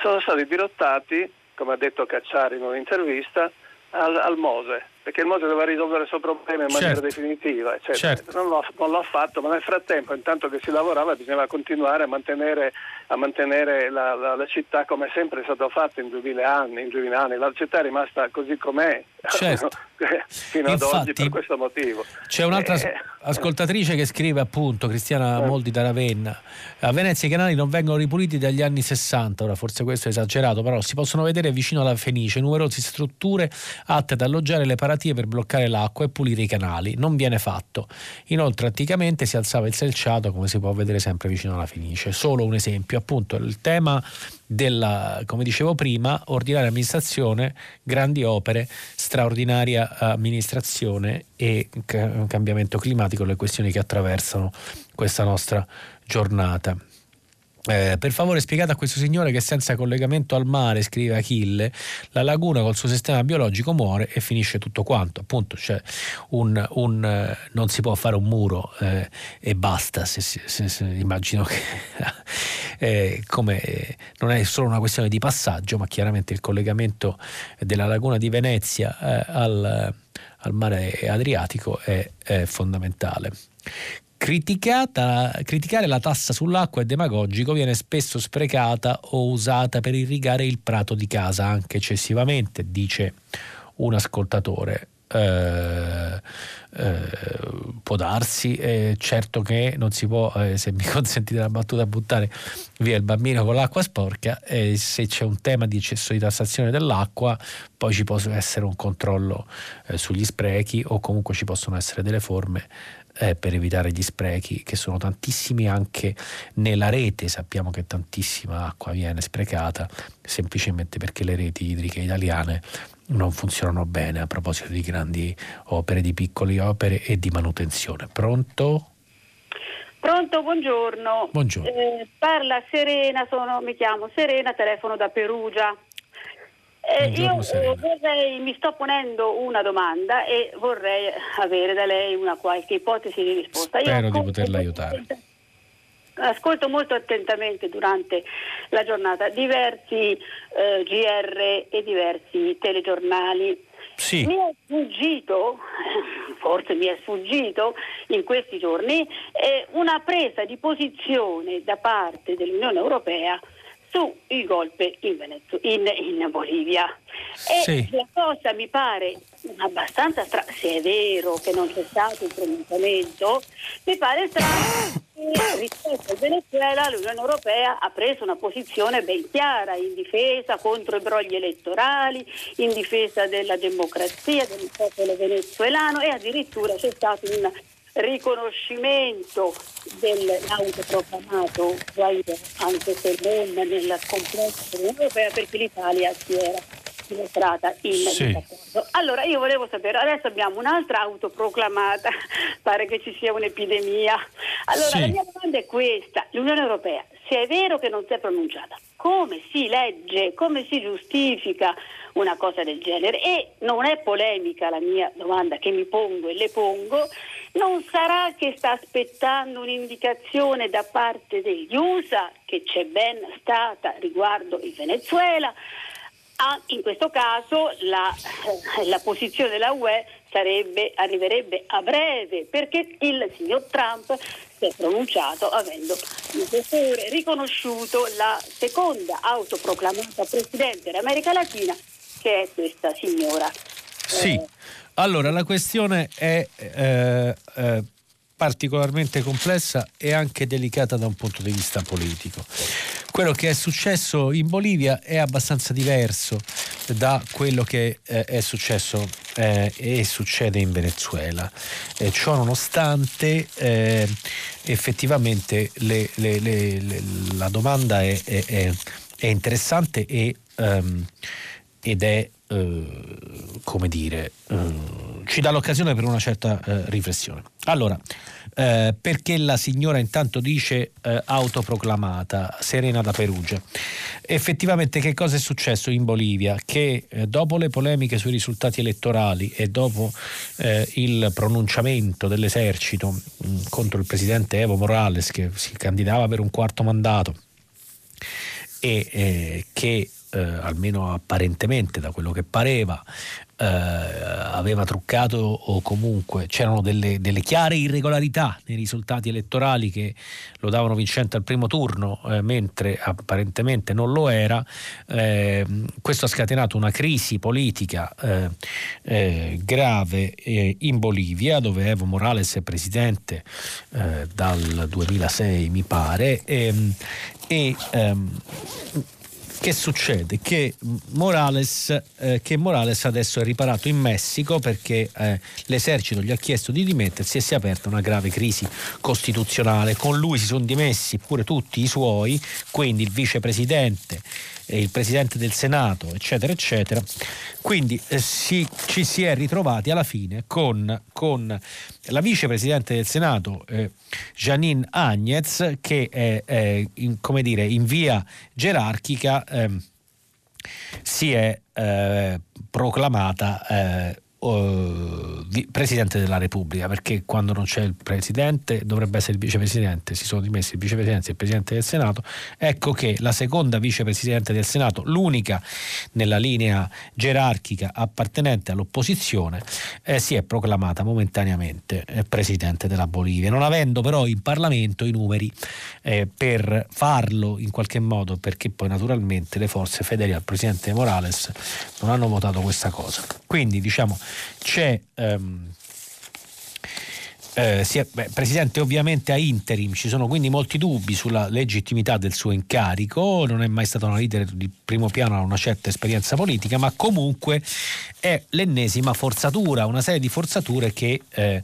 sono stati dirottati, come ha detto Cacciari in un'intervista, al, al Mose, perché il Mose doveva risolvere il suo problema in maniera Certo. definitiva. eccetera. Certo. Non, l'ha, non l'ha fatto, ma nel frattempo, intanto che si lavorava, bisognava continuare a mantenere, a mantenere la, la- la città come è sempre stato fatto in 2000 anni. In 2000 anni. La città è rimasta così com'è Certo. fino ad oggi Infatti, per questo motivo. C'è un'altra Eh, ascoltatrice che scrive appunto, Cristiana Eh. Moldi da Ravenna, a Venezia i canali non vengono ripuliti dagli anni 60, ora forse questo è esagerato, però si possono vedere vicino alla Fenice numerose strutture atte ad alloggiare le paratie per bloccare l'acqua e pulire i canali, non viene fatto. Inoltre anticamente si alzava il selciato come si può vedere sempre vicino alla Fenice. Solo un esempio, appunto il tema della, come dicevo prima, ordinaria amministrazione, grandi opere, straordinaria amministrazione e ca- cambiamento climatico, le questioni che attraversano questa nostra giornata. Eh, per favore spiegate a questo signore che senza collegamento al mare, scrive Achille, la laguna col suo sistema biologico muore e finisce tutto quanto. Appunto, cioè un, un, eh, non si può fare un muro eh, e basta. Se, se- se- immagino che eh, come, eh, non è solo una questione di passaggio, ma chiaramente il collegamento della laguna di Venezia eh, al, al mare Adriatico è, è fondamentale. Criticata, criticare la tassa sull'acqua è demagogico, viene spesso sprecata o usata per irrigare il prato di casa anche eccessivamente, dice un ascoltatore. Eh, eh, può darsi, eh, certo che non si può, eh, se mi consentite la battuta, buttare via il bambino con l'acqua sporca, e se c'è un tema di eccesso di tassazione dell'acqua, poi ci può essere un controllo eh, sugli sprechi o comunque ci possono essere delle forme eh, per evitare gli sprechi che sono tantissimi anche nella rete sappiamo che tantissima acqua viene sprecata semplicemente perché le reti idriche italiane non funzionano bene a proposito di grandi opere, di piccole opere e di manutenzione. Pronto? Pronto, buongiorno. Buongiorno. Eh, parla Serena, sono- mi chiamo Serena, telefono da Perugia. Eh, io eh, vorrei, mi sto ponendo una domanda e vorrei avere da lei una qualche ipotesi di risposta. Io Spero di ascolto poterla aiutare. Ascolto molto attentamente durante la giornata diversi eh, GR e diversi telegiornali. Sì. Mi è sfuggito, forse mi è sfuggito in questi giorni, eh, una presa di posizione da parte dell'Unione Europea sui golpe in, Venezu- in, in Bolivia. E Sì. la cosa mi pare abbastanza strana, se è vero che non c'è stato un pronunciamento, mi pare strano che rispetto al Venezuela l'Unione Europea ha preso una posizione ben chiara in difesa contro i brogli elettorali, in difesa della democrazia del popolo venezuelano e addirittura c'è stato un riconoscimento dell'autoproclamato Guaido, anche se non nel complesso dell'Unione Europea, perché l'Italia si era dimostrata in sì. disaccordo. Allora io volevo sapere, adesso abbiamo un'altra autoproclamata, pare che ci sia un'epidemia. Allora sì. la mia domanda è questa, l'Unione Europea, se è vero che non si è pronunciata, come si legge, come si giustifica una cosa del genere? E non è polemica la mia domanda che mi pongo e le pongo, non sarà che sta aspettando un'indicazione da parte degli USA, che c'è ben stata riguardo il Venezuela? Ah, in questo caso la, eh, la posizione della UE sarebbe, arriverebbe a breve perché il signor Trump si è pronunciato avendo riconosciuto la seconda autoproclamata presidente dell'America Latina che è questa signora. Sì, eh, allora la questione è eh, eh, particolarmente complessa e anche delicata da un punto di vista politico. Quello che è successo in Bolivia è abbastanza diverso da quello che eh, è successo eh, e succede in Venezuela. Eh, ciò nonostante eh, effettivamente le, le, le, la domanda è, è, è interessante e, um, ed è come dire, eh, ci dà l'occasione per una certa eh, riflessione. Allora, eh, perché la signora intanto dice eh, autoproclamata Serena da Perugia? Effettivamente che cosa è successo in Bolivia? Che eh, dopo le polemiche sui risultati elettorali e dopo il pronunciamento dell'esercito mm, contro il presidente Evo Morales che si candidava per un quarto mandato e che eh, almeno apparentemente da quello che pareva, eh, aveva truccato o comunque c'erano delle, delle, chiare irregolarità nei risultati elettorali che lo davano vincente al primo turno, eh, mentre apparentemente non lo era. Eh, questo ha scatenato una crisi politica eh, eh, grave in Bolivia, dove Evo Morales è presidente dal 2006, mi pare. Ehm, e, ehm, che succede? Che Morales, eh, che Morales, adesso è riparato in Messico perché eh, l'esercito gli ha chiesto di dimettersi e si è aperta una grave crisi costituzionale. Con lui si sono dimessi pure tutti i suoi, quindi il vicepresidente il Presidente del Senato, eccetera, eccetera. Quindi eh, si, ci si è ritrovati alla fine con, con la Vicepresidente del Senato, eh, Janine Agnez, che è, è in, dire, in via gerarchica eh, si è eh, proclamata eh, uh, Presidente della Repubblica, perché quando non c'è il Presidente dovrebbe essere il Vicepresidente, si sono dimessi il Vicepresidente e il Presidente del Senato, ecco che la seconda Vicepresidente del Senato, l'unica nella linea gerarchica appartenente all'opposizione, eh, si è proclamata momentaneamente eh, Presidente della Bolivia, non avendo però in Parlamento i numeri eh, per farlo in qualche modo, perché poi naturalmente le forze fedeli al Presidente Morales non hanno votato questa cosa. Quindi diciamo c'è um, eh, è, beh, presidente ovviamente a interim, ci sono quindi molti dubbi sulla legittimità del suo incarico, non è mai stato una leader di primo piano, ha una certa esperienza politica, ma comunque è l'ennesima forzatura, una serie di forzature che eh,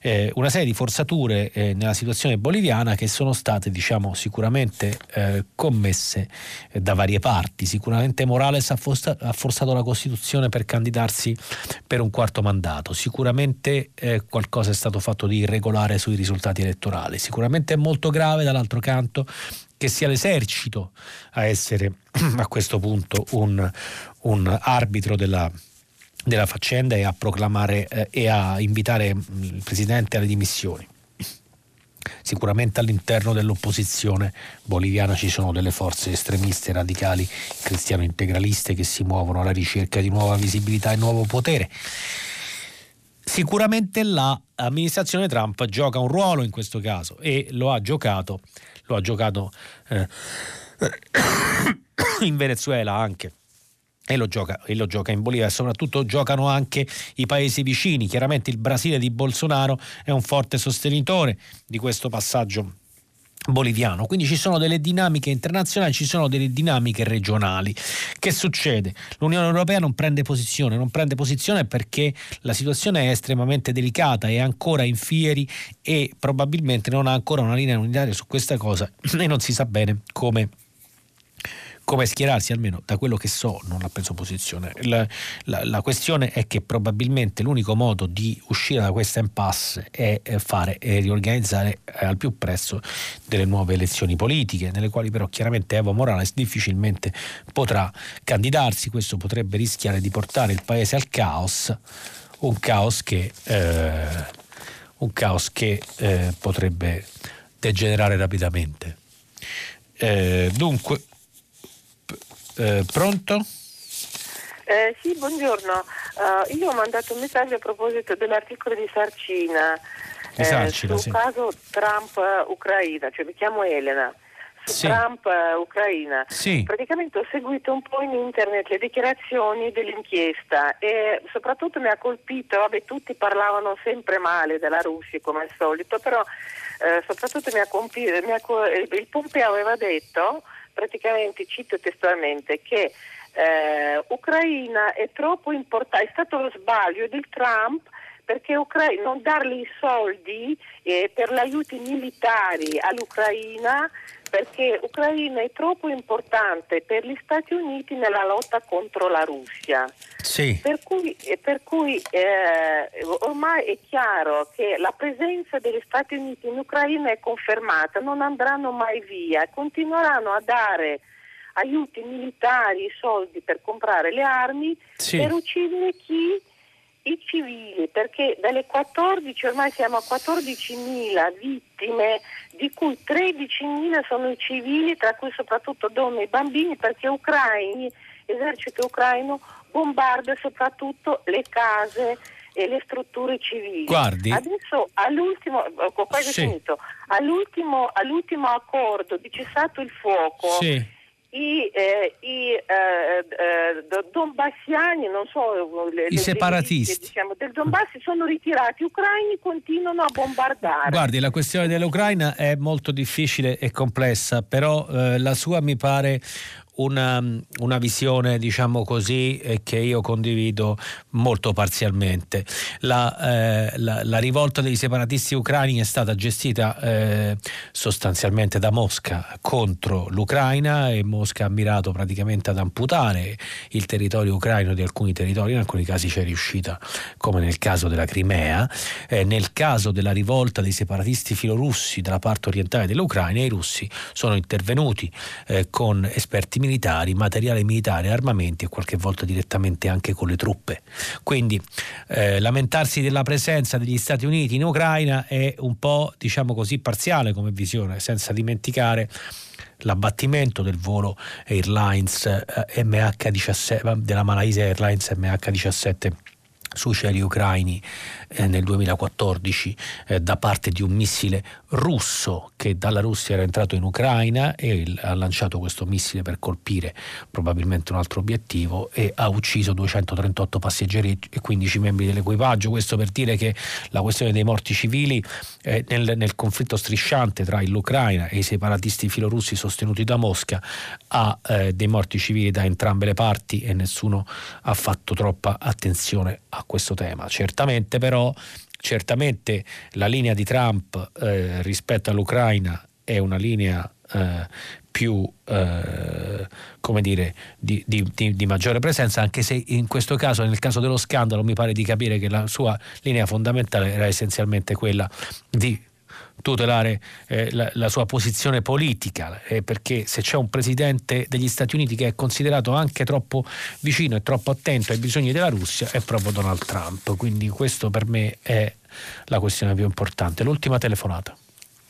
eh, una serie di forzature eh, nella situazione boliviana che sono state diciamo sicuramente eh, commesse eh, da varie parti. Sicuramente Morales ha, forza, ha, forzato la Costituzione per candidarsi per un quarto mandato, sicuramente qualcosa è stato fatto di irregolare sui risultati elettorali. Sicuramente è molto grave dall'altro canto che sia l'esercito a essere a questo punto un, un arbitro della, della, faccenda e a proclamare eh, e a invitare mm, il Presidente alle dimissioni. Sicuramente all'interno dell'opposizione boliviana ci sono delle forze estremiste, radicali, cristiano-integraliste che si muovono alla ricerca di nuova visibilità e nuovo potere. Sicuramente l'amministrazione Trump gioca un ruolo in questo caso e lo ha giocato, lo ha giocato eh, in Venezuela anche. E lo, gioca, e lo, gioca, in Bolivia e soprattutto giocano anche i paesi vicini. Chiaramente il Brasile di Bolsonaro è un forte sostenitore di questo passaggio boliviano. Quindi ci sono delle dinamiche internazionali, ci sono delle dinamiche regionali. Che succede? L'Unione Europea non prende posizione, non prende posizione perché la situazione è estremamente delicata, è ancora in fieri e probabilmente non ha ancora una linea unitaria su questa cosa e non si sa bene come come schierarsi, almeno da quello che so, non ha preso posizione. La, la, la, questione è che probabilmente l'unico modo di uscire da questa impasse è fare e riorganizzare eh, al più presto delle nuove elezioni politiche, nelle quali però chiaramente Evo Morales difficilmente potrà candidarsi. Questo potrebbe rischiare di portare il paese al caos, un caos che, eh, un caos che eh, potrebbe degenerare rapidamente. Eh, dunque, eh, pronto? Eh, sì, buongiorno. Uh, io ho mandato un messaggio a proposito dell'articolo di Sarcina di Sarcina, eh, sul sì. caso Trump-Ucraina, cioè mi chiamo Elena. Su Sì. Trump-Ucraina. Sì. Praticamente ho seguito un po' in internet le dichiarazioni dell'inchiesta e soprattutto mi ha colpito, vabbè tutti parlavano sempre male della Russia come al solito, però eh, soprattutto mi ha colpi- mi ha il Pompeo aveva detto, praticamente cito testualmente, che eh, Ucraina è troppo importante, è stato lo sbaglio del Trump perché Ucra- non dargli i soldi eh, per gli aiuti militari all'Ucraina perché Ucraina è troppo importante per gli Stati Uniti nella lotta contro la Russia. Sì. Per cui, eh, per cui, eh, ormai è chiaro che la presenza degli Stati Uniti in Ucraina è confermata, non andranno mai via, continueranno a dare aiuti militari, soldi per comprare le armi, Sì. per uccidere chi? I civili, perché dalle 14, ormai siamo a 14.000 vittime, di cui 13.000 sono i civili, tra cui soprattutto donne e bambini, perché ucraini, l'esercito ucraino bombarda soprattutto le case e le strutture civili. Guardi. Adesso all'ultimo, ho quasi Sì. finito, all'ultimo, all'ultimo accordo di cessato il fuoco Sì. I, eh, i eh, eh, do- donbassiani, non so, le- I separatisti. le- diciamo, del Donbass si sono ritirati, ucraini continuano a bombardare. Guardi, la questione dell'Ucraina è molto difficile e complessa, però eh, la sua mi pare una, una visione, diciamo così, eh, che io condivido molto parzialmente. La, eh, la- la rivolta dei separatisti ucraini è stata gestita eh, sostanzialmente da Mosca contro l'Ucraina e Mosca ha mirato praticamente ad amputare il territorio ucraino di alcuni territori, in alcuni casi c'è riuscita, come nel caso della Crimea. Eh, nel caso della rivolta dei separatisti filorussi dalla parte orientale dell'Ucraina, i russi sono intervenuti eh, con esperti militari, materiale militare, armamenti e qualche volta direttamente anche con le truppe. Quindi eh, lamentarsi della presenza degli Stati Uniti in Ucraina è un po', diciamo così, parziale come visione, senza dimenticare l'abbattimento del volo Airlines eh, MH17 della Malaysia Airlines MH17 sui cieli ucraini eh, nel 2014 eh, da parte di un missile russo che dalla Russia era entrato in Ucraina e il- ha lanciato questo missile per colpire probabilmente un altro obiettivo e ha ucciso 238 passeggeri e 15 membri dell'equipaggio. Questo per dire che la questione dei morti civili eh, nel, nel conflitto strisciante tra l'Ucraina e i separatisti filorussi sostenuti da Mosca ha eh, dei morti civili da entrambe le parti e nessuno ha fatto troppa attenzione a questo tema. Certamente però, certamente la linea di Trump eh, rispetto all'Ucraina è una linea eh, più eh, come dire di, di- di- di maggiore presenza anche se in questo caso nel caso dello scandalo mi pare di capire che la sua linea fondamentale era essenzialmente quella di tutelare eh, la, la sua posizione politica, eh, perché se c'è un presidente degli Stati Uniti che è considerato anche troppo vicino e troppo attento ai bisogni della Russia è proprio Donald Trump, quindi questo per me è la questione più importante. L'ultima telefonata.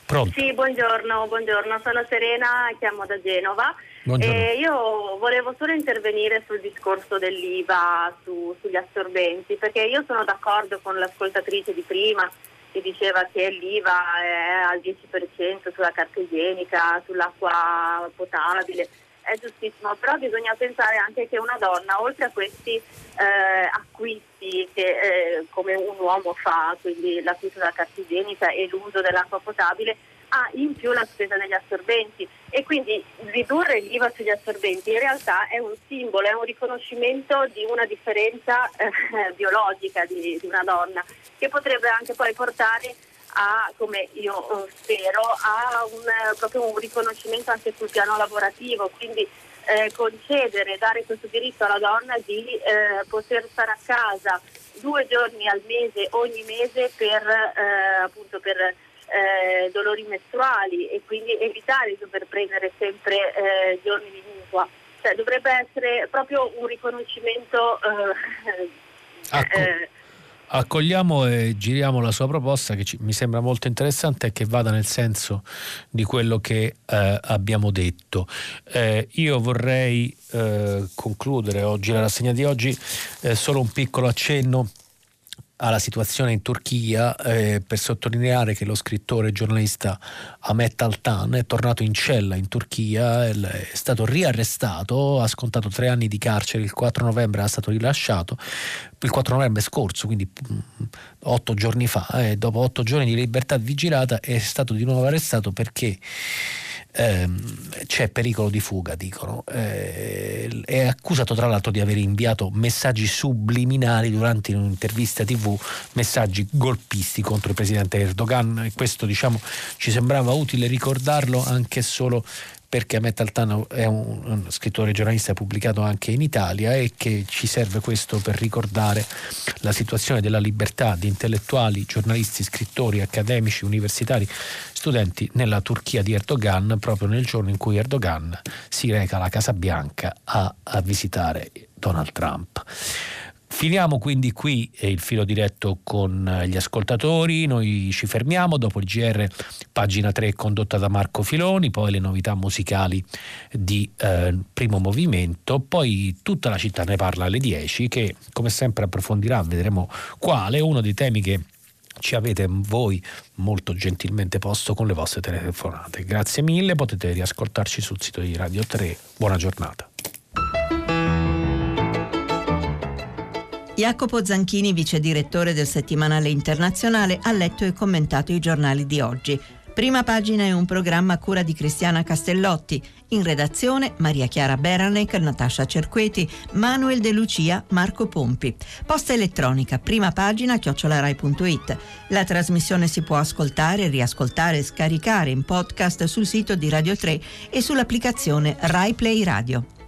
Pronto? Sì, buongiorno, buongiorno, sono Serena, chiamo da Genova. Buongiorno. E io volevo solo intervenire sul discorso dell'IVA su- sugli assorbenti, perché io sono d'accordo con l'ascoltatrice di prima che diceva che l'IVA è al 10% sulla carta igienica, sull'acqua potabile, è giustissimo, però bisogna pensare anche che una donna, oltre a questi eh, acquisti che, eh, come un uomo fa, quindi l'acquisto della carta igienica e l'uso dell'acqua potabile, ha in più la spesa degli assorbenti. E quindi ridurre l'IVA sugli assorbenti in realtà è un simbolo, è un riconoscimento di una differenza eh, biologica di, di, una donna che potrebbe anche poi portare a, come io eh, spero, a un, proprio un riconoscimento anche sul piano lavorativo, quindi eh, concedere, dare questo diritto alla donna di eh, poter stare a casa due giorni al mese, ogni mese per, eh, appunto per eh, dolori mestruali e quindi evitare di dover prendere sempre eh, giorni di mutua. Cioè, dovrebbe essere proprio un riconoscimento ecco accogliamo e giriamo la sua proposta che ci, mi sembra molto interessante e che vada nel senso di quello che eh, abbiamo detto. Eh, io vorrei eh, concludere oggi la rassegna di oggi eh, solo un piccolo accenno alla situazione in Turchia eh, per sottolineare che lo scrittore e giornalista Ahmet Altan è tornato in cella in Turchia, è stato riarrestato, ha scontato tre anni di carcere, il 4 novembre è stato rilasciato, il 4 novembre scorso, quindi mm, otto giorni fa, eh, dopo otto giorni di libertà vigilata è stato di nuovo arrestato perché ehm, c'è pericolo di fuga, dicono. Eh, è accusato tra l'altro di aver inviato messaggi subliminali durante un'intervista tv, messaggi golpisti contro il presidente Erdogan e questo diciamo ci sembrava utile ricordarlo anche solo perché Ahmet Altano è un, un, scrittore giornalista pubblicato anche in Italia e che ci serve questo per ricordare la situazione della libertà di intellettuali, giornalisti, scrittori, accademici, universitari, studenti nella Turchia di Erdogan proprio nel giorno in cui Erdogan si reca alla Casa Bianca a, a visitare Donald Trump. Finiamo quindi qui il filo diretto con gli ascoltatori, noi ci fermiamo, dopo il GR pagina 3 condotta da Marco Filoni, poi le novità musicali di eh, primo movimento, poi tutta la città ne parla alle 10 che come sempre approfondirà, vedremo quale, uno dei temi che ci avete voi molto gentilmente posto con le vostre telefonate. Grazie mille, potete riascoltarci sul sito di Radio 3. Buona giornata. Jacopo Zanchini, vice direttore del settimanale internazionale, ha letto e commentato i giornali di oggi. Prima pagina è un programma a cura di Cristiana Castellotti. In redazione Maria Chiara Beranec, Natascia Cerqueti, Manuel De Lucia, Marco Pompi. Posta elettronica, prima pagina chiocciolarai.it. La trasmissione si può ascoltare, riascoltare e scaricare in podcast sul sito di Radio 3 e sull'applicazione Rai Play Radio.